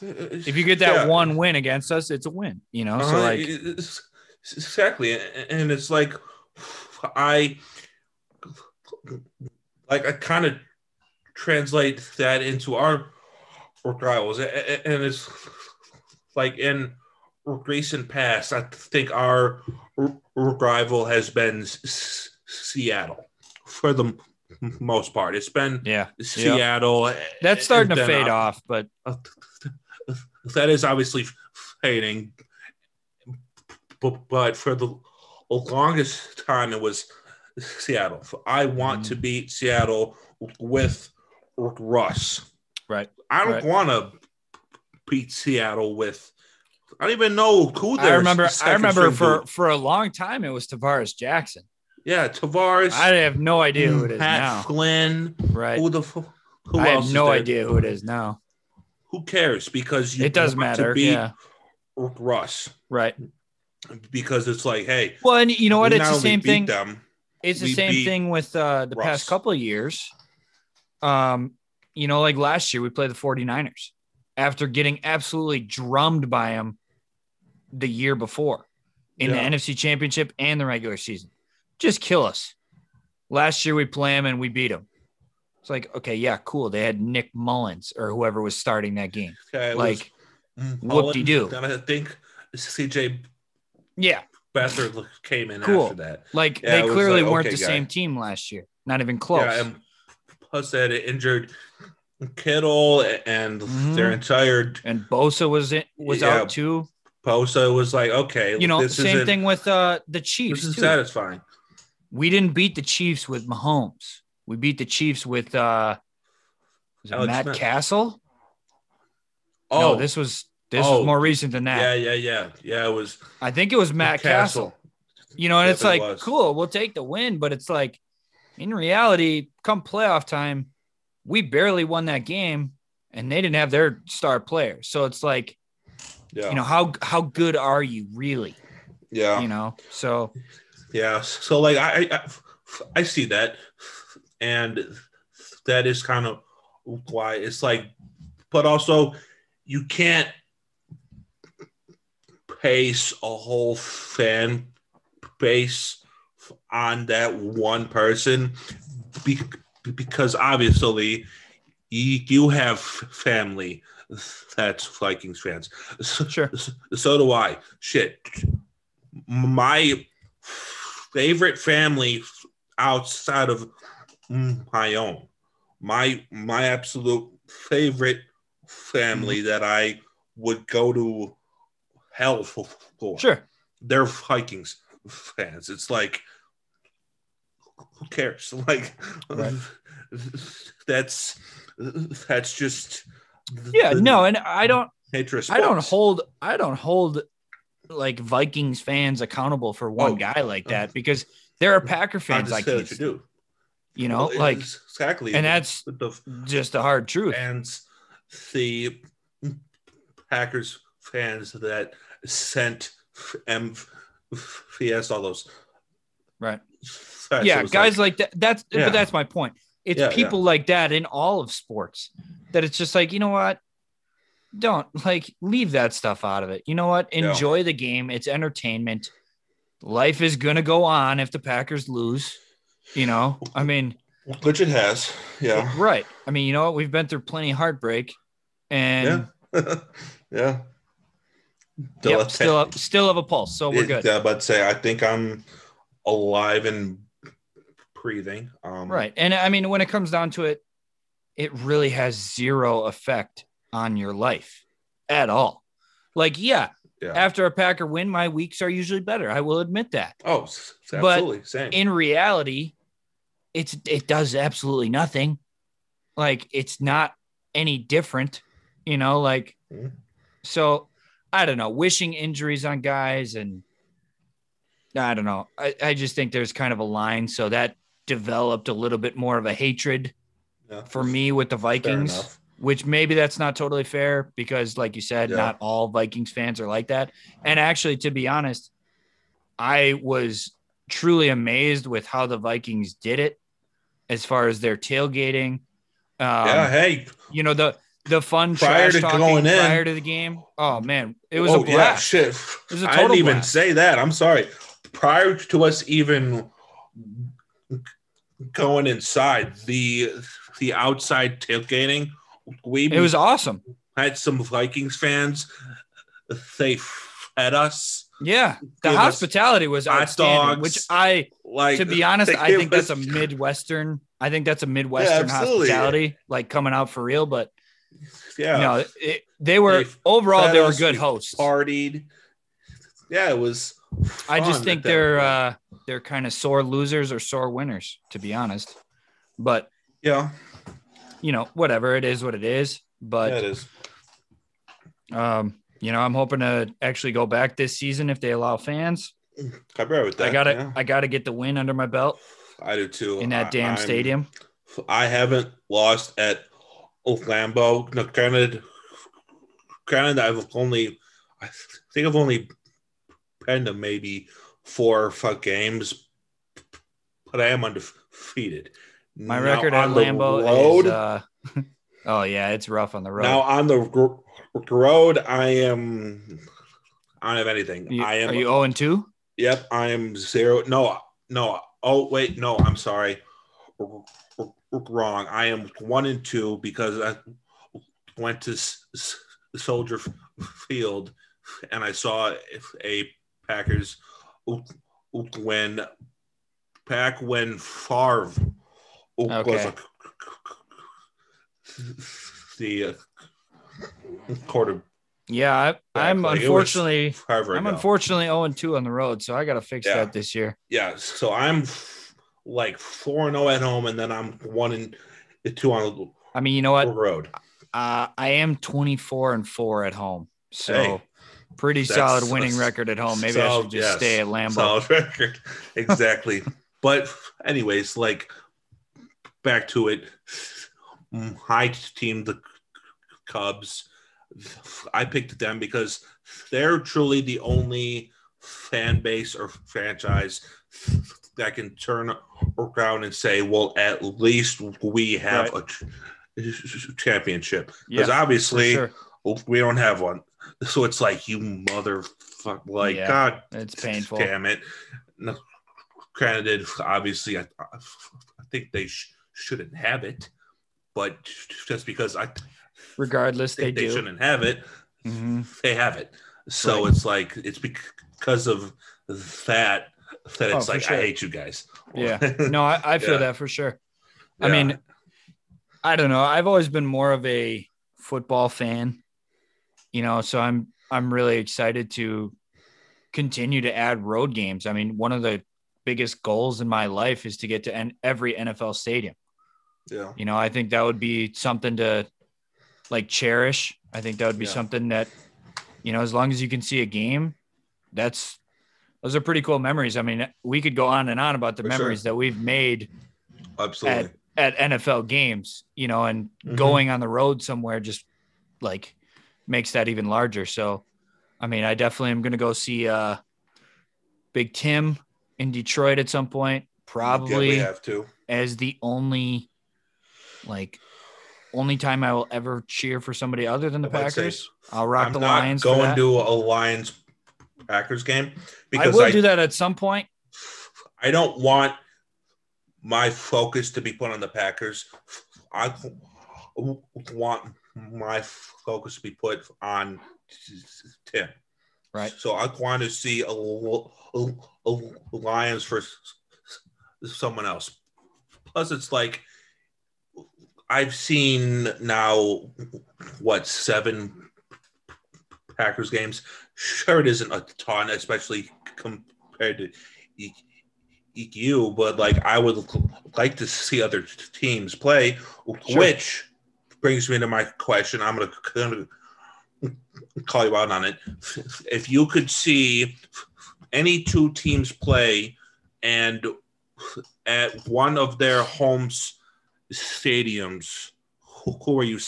if you get that yeah. one win against us, it's a win, you know? So, Uh-huh, like, it's- exactly, and it's like I like I kind of translate that into our rivals, and it's like in recent past, I think our rival has been S- Seattle for the most part. It's been yeah, Seattle. that's starting to fade off, but uh, that is obviously fading, but, but for the longest time it was Seattle. I want Mm-hmm. to beat Seattle with Russ. right. I don't Right. want to beat Seattle with. I don't even know who I their remember, I remember for, dude- for a long time, it was Tarvaris Jackson. yeah Tarvaris, I have no idea who it is Pat now. Flynn. Right. Who the who I have no idea who it is now. Who cares? Because you It does matter. Yeah. Russ Right. because it's like, hey, Well, and you know what? It's the same thing. Them, It's the same thing with uh, the Russ. past couple of years. Um, you know, like last year we played the 49ers after getting absolutely drummed by them the year before in Yeah. the NFC championship and the regular season. Just kill us. Last year we play them and we beat them. It's like, okay, yeah, cool. They had Nick Mullens or whoever was starting that game. okay, Like, was mm, whoop-de-doo. I think CJ yeah, Beathard came in Cool. after that. like Yeah, they clearly like, weren't okay, the guy. same team last year. Not even close. Yeah, and plus that it injured Kittle and Mhm. their entire and Bosa was it was Yeah. out too. Bosa was like, okay, You know, this same thing with uh the This Chiefs is too. satisfying. We didn't beat the Chiefs with Mahomes. We beat the Chiefs with uh it Matt Smith. Cassel. Oh, no, this was this Oh. was more recent than that. yeah, yeah, yeah, yeah. It was I think it was Matt Cassel. You know, and it's like was. cool, we'll take the win, but it's like in reality, come playoff time, we barely won that game and they didn't have their star player. So it's like, Yeah, you know, how how good are you really? yeah, You know, so. Yeah. So like, I, I, I see that, and that is kind of why it's like, but also you can't pace a whole fan base on that one person because obviously you, you have family that's Vikings fans. So, Sure. So do I. Shit. My favorite family outside of my own. My my absolute favorite family mm-hmm. that I would go to hell for. Sure. They're Vikings fans. It's like who cares? Like Right. that's that's just Yeah, the no, and I don't nature of I don't hold I don't hold like Vikings fans accountable for one Oh, guy like uh, that because there are Packer fans I just say can't what you do. you know, Well, like exactly, and that's the just the hard truth. And the Packers fans that sent MVS all those. Right. Yeah, guys like, like, that. That's Yeah. but that's my point. It's Yeah, people like that in all of sports that it's just like you know what, don't like leave that stuff out of it. You know what, Yeah. enjoy the game. It's entertainment. Life is gonna go on if the Packers lose. You know, I mean, which it has. Yeah. right. I mean, you know what, we've been through plenty of heartbreak, and Yeah. yeah. yep, still still have a pulse, so we're good. Yeah, but say I think I'm alive and breathing. Um, Right. And I mean, when it comes down to it, it really has zero effect on your life at all. Like, yeah, Yeah. after a Packer win, my weeks are usually better. I will admit that. oh, s- But absolutely. Same. In reality, it's it does absolutely nothing. Like it's not any different, you know, like Mhm. so I don't know, wishing injuries on guys and I don't know. I, I just think there's kind of a line. So that developed a little bit more of a hatred Yeah. for me with the Vikings, which maybe that's not totally fair because, like you said, Yeah. not all Vikings fans are like that. And actually, to be honest, I was truly amazed with how the Vikings did it as far as their tailgating. Um, yeah. Hey. you know, the the fun Prior to going in- prior to the game. Oh man, it was oh, a blast. Yeah, shit. I didn't even blast. say that. I'm sorry. Prior to us even going inside, the the outside tailgating, we It was awesome. had some Vikings fans. They fed us Yeah, the hospitality was outstanding. dogs. Which I like. to be honest, I think that's a midwestern. I think that's a midwestern absolutely. hospitality, like coming out for real. But Yeah, it, they were They overall they were us, good hosts. partied. Yeah, it was. I just think they're uh, they're kind of sore losers or sore winners, to be honest. But yeah, you know, whatever it is, what it is. But yeah, it is. um, you know, I'm hoping to actually go back this season if they allow fans. I that. I gotta yeah. I gotta get the win under my belt I do too. in that I- damn I'm- stadium. I haven't lost at Lambeau. No, granted, granted, I've only, I think I've only been to maybe four five games, but I am undefeated. My Now, record at Lambeau road, is uh, oh yeah, it's rough on the road. now on the gr- road, I am. I don't have anything. You- I am. are you 0 and 2? Yep, I am zero. No, no. Oh wait, no. I'm sorry. Wrong. I am one and two because I went to S- S- Soldier Field and I saw a Packers when back when Favre was a, the uh, quarter. Yeah, I, I'm Like, unfortunately I'm ago. unfortunately 0 and 2 on the road, so I gotta fix Yeah. that this year. Yeah, so I'm f- like four and zero at home, and then I'm one and two on I mean, you know what? road. Uh, I am 24 and 4 at home. So Hey, pretty that's- solid winning that's record at home. Maybe I solid, should just yes, stay at Lambeau. Solid record, exactly. but anyways, like back to it. My team, the Cubs. I picked them because they're truly the only fan base or franchise that can turn around and say, "Well, at least we have a championship." Because Yeah, obviously, sure. we don't have one. So it's like you motherfucker, like Yeah, God It's painful. damn it. No, granted, obviously, I, I think they sh- shouldn't have it, but just because I Regardless, they they, do. shouldn't have it, Mhm. they have it. So Right. it's like it's because of that that Oh, it's for like sure. I hate you guys. Yeah. No, I, I feel Yeah. that for sure. I mean, I don't know. I've always been more of a football fan, you know, so I'm I'm really excited to continue to add road games. I mean, one of the biggest goals in my life is to get to en- every NFL stadium. yeah, You know, I think that would be something to like cherish. I think that would be Yeah. something that, you know, as long as you can see a game, that's those are pretty cool memories. I mean, we could go on and on about the For sure. memories that we've made absolutely. at NFL games, you know, and Mhm. going on the road somewhere just like makes that even larger. So, I mean, I definitely am going to go see uh, Big Tim in Detroit at some point, probably we have to. as the only, like, only time I will ever cheer for somebody other than the I say Packers. I'll rock I'm the not Lions. going that. to a Lions Packers game I because will I, do that at some point. I don't want my focus to be put on the Packers. I want my focus be put on Tim. Right. So I want to see a, a, a Lions for someone else. Plus, it's like I've seen now what seven Packers games. Sure, it isn't a ton, especially compared to EQ, but like I would like to see other teams play, Sure. which brings me to my question. I'm gonna, gonna call you out on it. If you could see any two teams play and at one of their home stadiums, who, who are you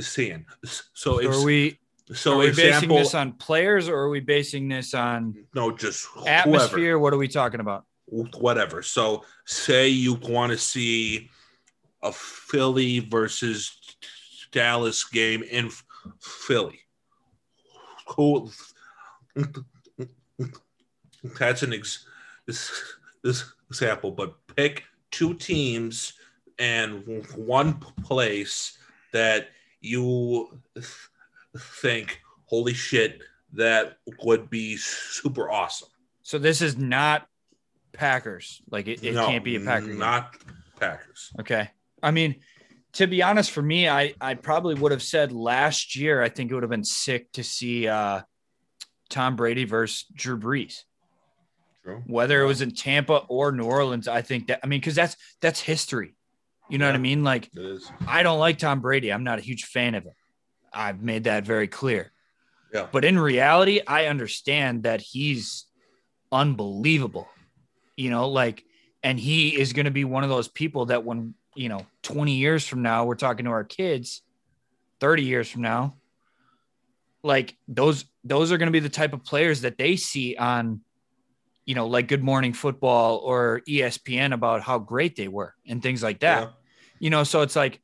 seeing? So, So if, are we, so are we basing example, this on players or are we basing this on no, just whoever atmosphere? What are we talking about? whatever. So say you want to see a Philly versus Dallas game in Philly. Cool. That's an ex- this, this example, but pick two teams and one place that you think, holy shit, that would be super awesome. So this is not Packers. Like it, it No, can't be a Packer. game. Not Packers. Okay. I mean, to be honest, for me, I I probably would have said last year. I think it would have been sick to see uh, Tom Brady versus Drew Brees. True. Whether it was in Tampa or New Orleans, I think that I mean because that's that's history. You know what I mean? Like I don't like Tom Brady. I'm not a huge fan of him. I've made that very clear. Yeah. But in reality, I understand that he's unbelievable. You know, like, and he is going to be one of those people that when, you know, 20 years from now, we're talking to our kids, 30 years from now, like those, those are going to be the type of players that they see on, you know, like Good Morning Football or ESPN about how great they were and things like that Yeah. you know so it's like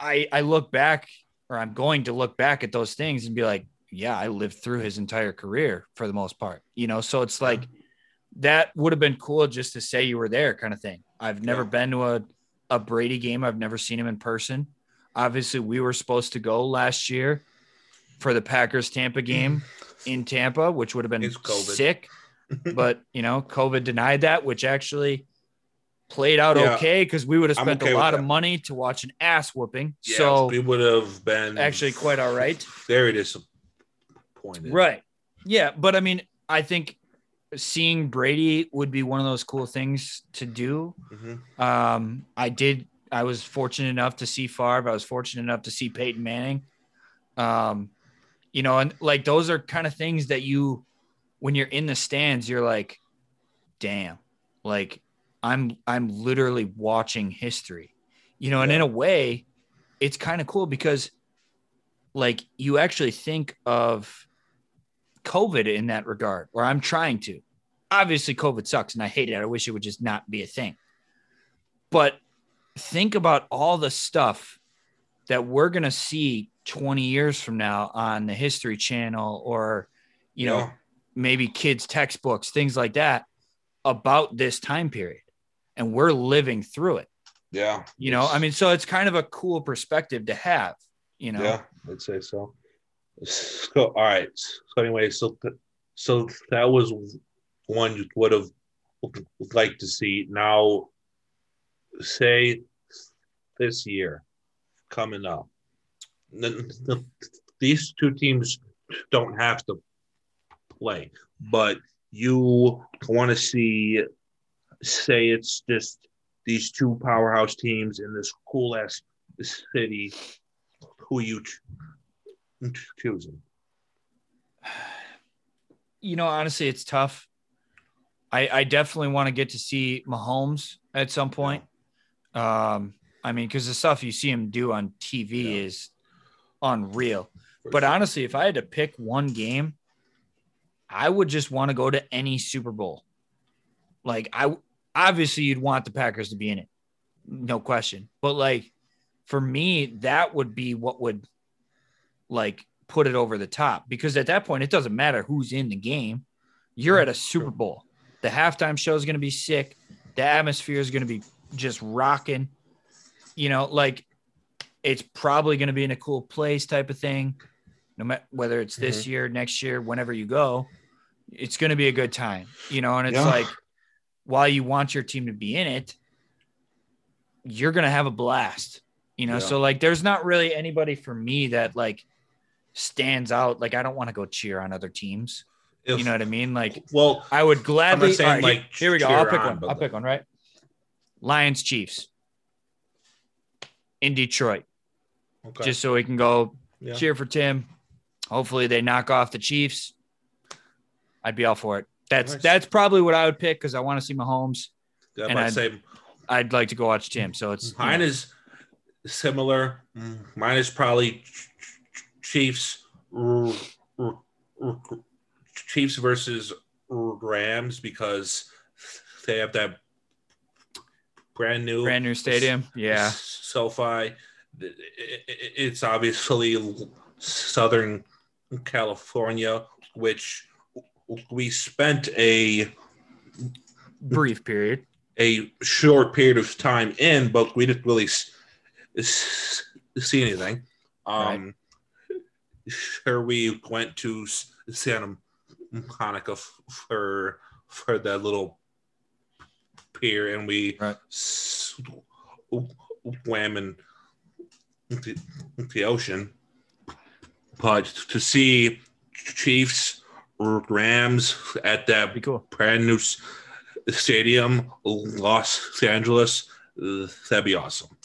i i look back or i'm going to look back at those things and be like yeah i lived through his entire career for the most part you know so it's like that would have been cool just to say you were there kind of thing i've never Yeah. been to a, a brady game. I've never seen him in person. Obviously we were supposed to go last year for the packers tampa game in tampa which would have been sick. But you know covid denied that which actually played out Yeah. okay because we would have spent okay a lot of money to watch an ass whooping. Yeah, so we would have been actually quite all right. Very disappointed. right. Yeah but i mean i think seeing brady would be one of those cool things to do. Mhm. um i did i was fortunate enough to see Favre. i was fortunate enough to see peyton manning. Um you know and like those are kind of things that you when you're in the stands you're like damn. Like i'm i'm literally watching history. You know and in a way it's kind of cool because like you actually think of covid in that regard or i'm trying to. Obviously covid sucks and i hate it. I wish it would just not be a thing. But think about all the stuff that we're going to see 20 years from now on the history channel or you know maybe kids textbooks things like that about this time period. And we're living through it. Yeah. you know i mean so it's kind of a cool perspective to have you know? Yeah, I'd say so. So all right. So anyway, so so that was one you would have liked to see. Now, say this year coming up, these two teams don't have to play, but you want to see, say, it's just these two powerhouse teams in this cool ass city. Who you choosing? You know, honestly, it's tough. I, I definitely want to get to see Mahomes at some point. Um, I mean, because the stuff you see him do on TV yeah. is unreal. For but sure. honestly, if I had to pick one game, I would just want to go to any Super Bowl. Like I obviously you'd want the Packers to be in it. No question. But like for me, that would be what would like put it over the top because at that point it doesn't matter who's in the game. You're at a Super Bowl. The halftime show is going to be sick. The atmosphere is going to be just rocking. You know, like it's probably going to be in a cool place type of thing. No matter whether it's this mm-hmm. year, next year, whenever you go, it's going to be a good time. You know, and it's yeah. like while you want your team to be in it, you're going to have a blast. You know, yeah. so like there's not really anybody for me that like stands out. Like I don't want to go cheer on other teams. If, you know what I mean? Like, well, I would gladly. Saying, right, like, here, here, we go. I'll pick on, one. I'll pick one. Right. Lions, Chiefs in Detroit, okay. just so we can go yeah. cheer for Tim. Hopefully, they knock off the Chiefs. I'd be all for it. That's nice. that's probably what I would pick because I want to see Mahomes. Yeah, and I'd, say, I'd like to go watch Tim. So it's mine you know. is similar. Mine is probably Chiefs. Chiefs versus Rams because they have that brand new brand new stadium. Yeah, SoFi. It's obviously Southern California, which we spent a brief period, a short period of time in, but we didn't really see anything. Um, right. Sure, we went to Santa Monica for for that little pier, and we right. swam in the, the ocean. But to see Chiefs Rams at that cool. brand new stadium, Los Angeles, that'd be awesome.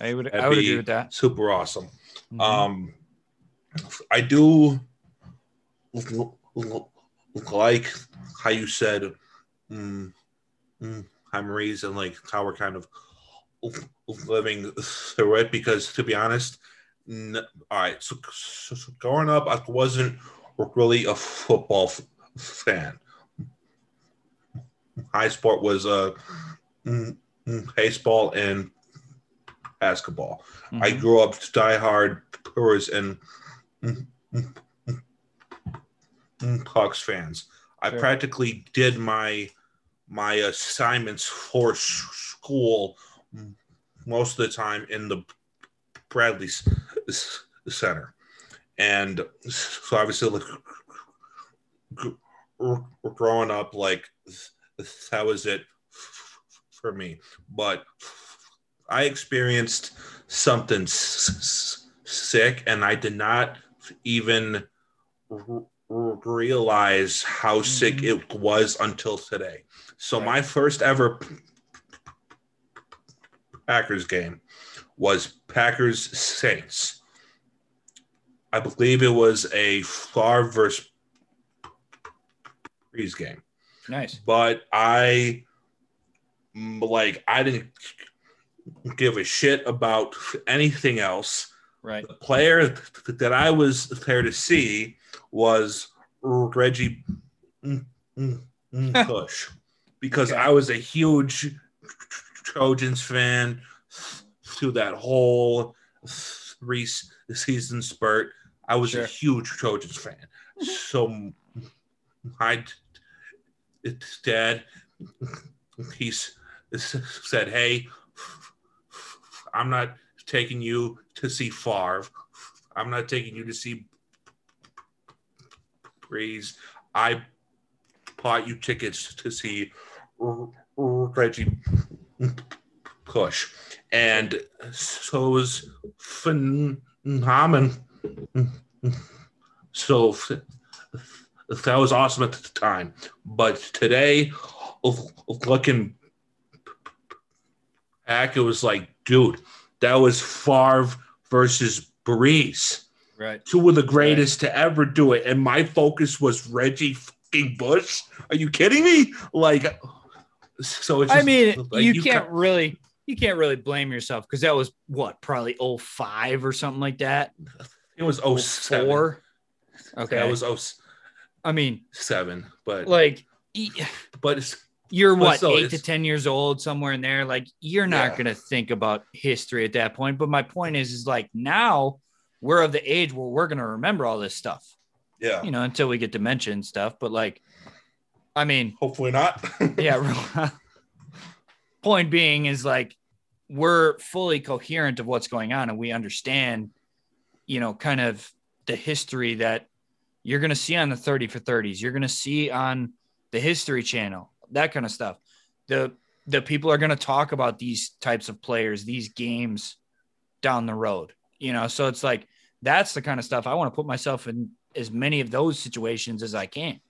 I would that'd I would agree with that. Super awesome. Mm-hmm. Um, I do like how you said mm, mm, memories and like how we're kind of living through it because to be honest all right so, so, so, growing up i wasn't really a football f- fan high sport was uh mm, mm, baseball and basketball mm-hmm. i grew up diehard Brewers and Hawks fans. I practically did my my assignments for school most of the time in the Bradley Center, and so obviously, growing up, like that was it for me. But I experienced something sick, and I did not even realize how sick mm-hmm. it was until today. So right. my first ever Packers game was Packers Saints. I believe it was a Favre versus Brees game. Nice. But I like I didn't give a shit about anything else. Right. The player that I was there to see was Reggie Bush because okay. I was a huge Trojans fan through that whole three season spurt. I was sure. a huge Trojans fan. So my dad, he said, "Hey, I'm not taking you to see Favre. I'm not taking you to see Brees. I bought you tickets to see Reggie Bush, and so it was phenomenal. So that was awesome at the time, but today, looking back, it was like, dude, that was Favre versus Brees Right. two of the greatest to ever do it, and my focus was Reggie fucking Bush. Are you kidding me? Like, so it's. I mean, like, you, can't ca- really you can't really blame yourself because that was what probably 05 or something like that. It was 07. Four. Okay. Yeah, it was I mean, 07, but like but it's you're what still, eight to ten years old, somewhere in there. Like you're not Yeah. gonna think about history at that point. But my point is, is like now we're of the age where we're gonna remember all this stuff. yeah. You know, until we get dementia and stuff. But like, I mean, Hopefully not. yeah. point being is like we're fully coherent of what's going on and we understand, you know, kind of the history that you're going to see on the 30 for 30s. You're going to see on the History Channel, that kind of stuff. The the people are going to talk about these types of players, these games down the road. You know, so it's like that's the kind of stuff I want to put myself in as many of those situations as I can.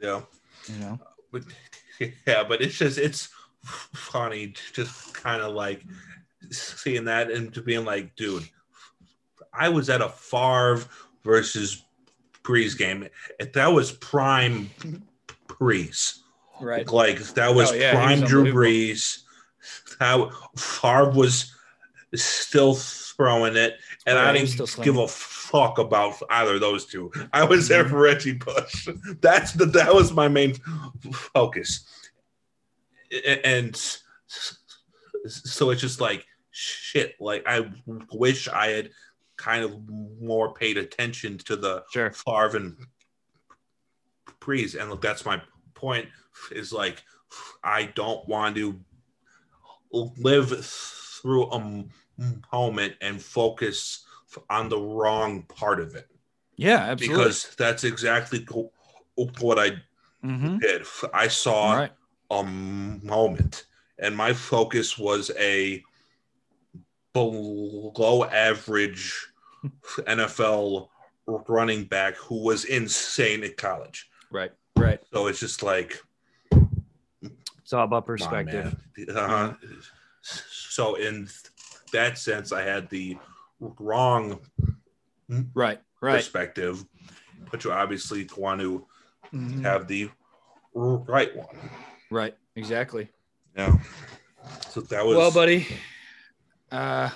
yeah. You know, But yeah, but it's just it's funny just kind of like seeing that and to being like, dude, I was at a Favre versus Brees game. That was prime Brees. Right? Like that was Oh, yeah, prime was Drew. Brees. How Favre was still throwing it, and Oh, I he was still didn't give a fuck about either of those two. I was there Mm-hmm. for Reggie Bush. That's the that was my main focus, and so it's just like shit. Like I wish I had kind of more paid attention to the Sure. Favre and Brees. And look, that's my point is like, I don't want to live through a moment and focus on the wrong part of it Yeah, absolutely. because that's exactly what I Mhm. did. I saw right. a moment and my focus was a below average NFL running back who was insane at college. Right. Right. So it's just like It's all about perspective. man. Uh-huh. So in that sense, I had the wrong right. Right. perspective, but you obviously want to Mhm. have the right one. Right. Exactly. Yeah. So that was well, buddy. Uh,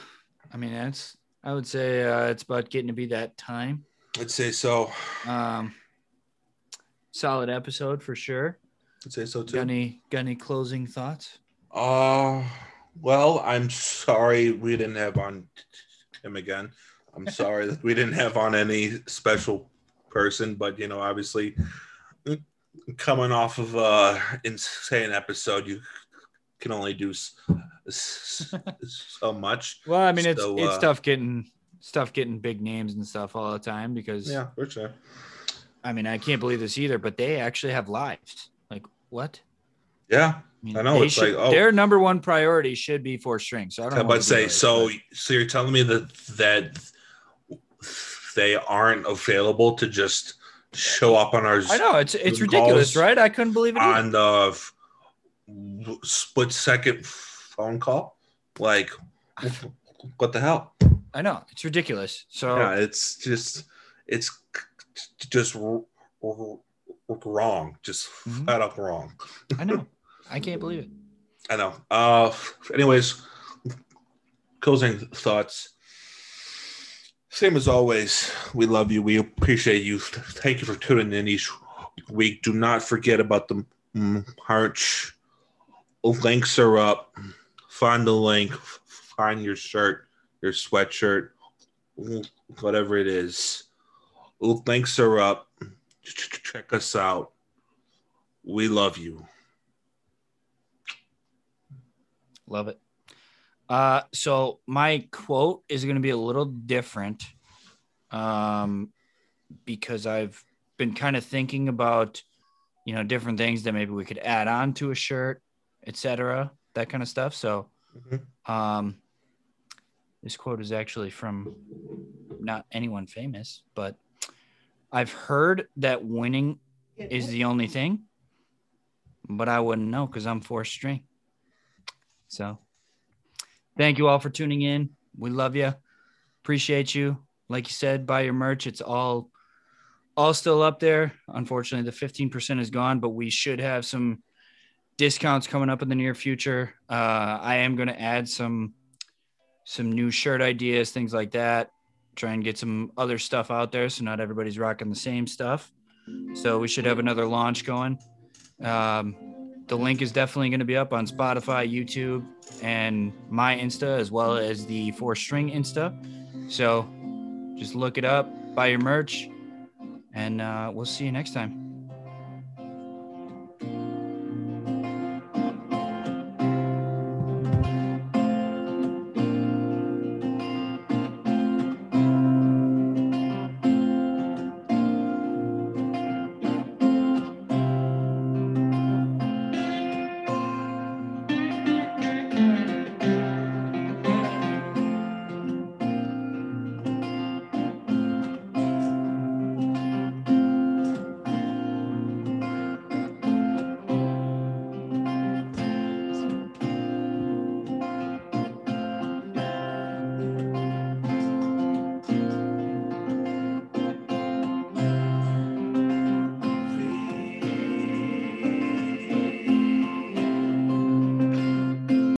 I mean, that's. I would say uh, it's about getting to be that time. I'd say so. Um, solid episode for sure. I'd say so Got too. any got any closing thoughts? Uh well, I'm sorry we didn't have on him again. I'm sorry that we didn't have on any special person, but you know, obviously coming off of a insane episode, you can only do s- s- so much. Well, I mean, it's So, it's uh, tough getting stuff getting big names and stuff all the time because Yeah, for sure. I mean, I can't believe this either, but they actually have lives. Like what? Yeah, mean, I know, it's like, oh. their number one priority should be four strings. So I don't know. but what to say so. it, So you're telling me that that they aren't available to just show up on our but- I know it's it's ridiculous, right? I couldn't believe it. either. on the split second phone call. Like, what the hell? I know it's ridiculous. So Yeah, it's just, it's just wrong, just Mhm. flat up wrong. I know. I can't believe it. I know. Uh, anyways, closing thoughts. Same as always, we love you. We appreciate you. Thank you for tuning in each week. Do not forget about the merch. Links are up. Find the link. Find your shirt, your sweatshirt, whatever it is. Links are up. Check us out. We love you. Love it. Uh, so my quote is going to be a little different, um, because I've been kind of thinking about you know, different things that maybe we could add on to a shirt, etc. That kind of stuff. So, um, this quote is actually from not anyone famous, but I've heard that winning is the only thing, but I wouldn't know because I'm fourth string. So, thank you all for tuning in. We love you. Appreciate you. Like you said, buy your merch. It's all all still up there. Unfortunately, the 15% is gone, but we should have some discounts coming up in the near future. Uh, I am going to add some some new shirt ideas, things like that. Try and get some other stuff out there so not everybody's rocking the same stuff. So we should have another launch going. Um, the link is definitely going to be up on Spotify, YouTube, and my Insta, as well as the Four String Insta. So just look it up, buy your merch, and uh, we'll see you next time.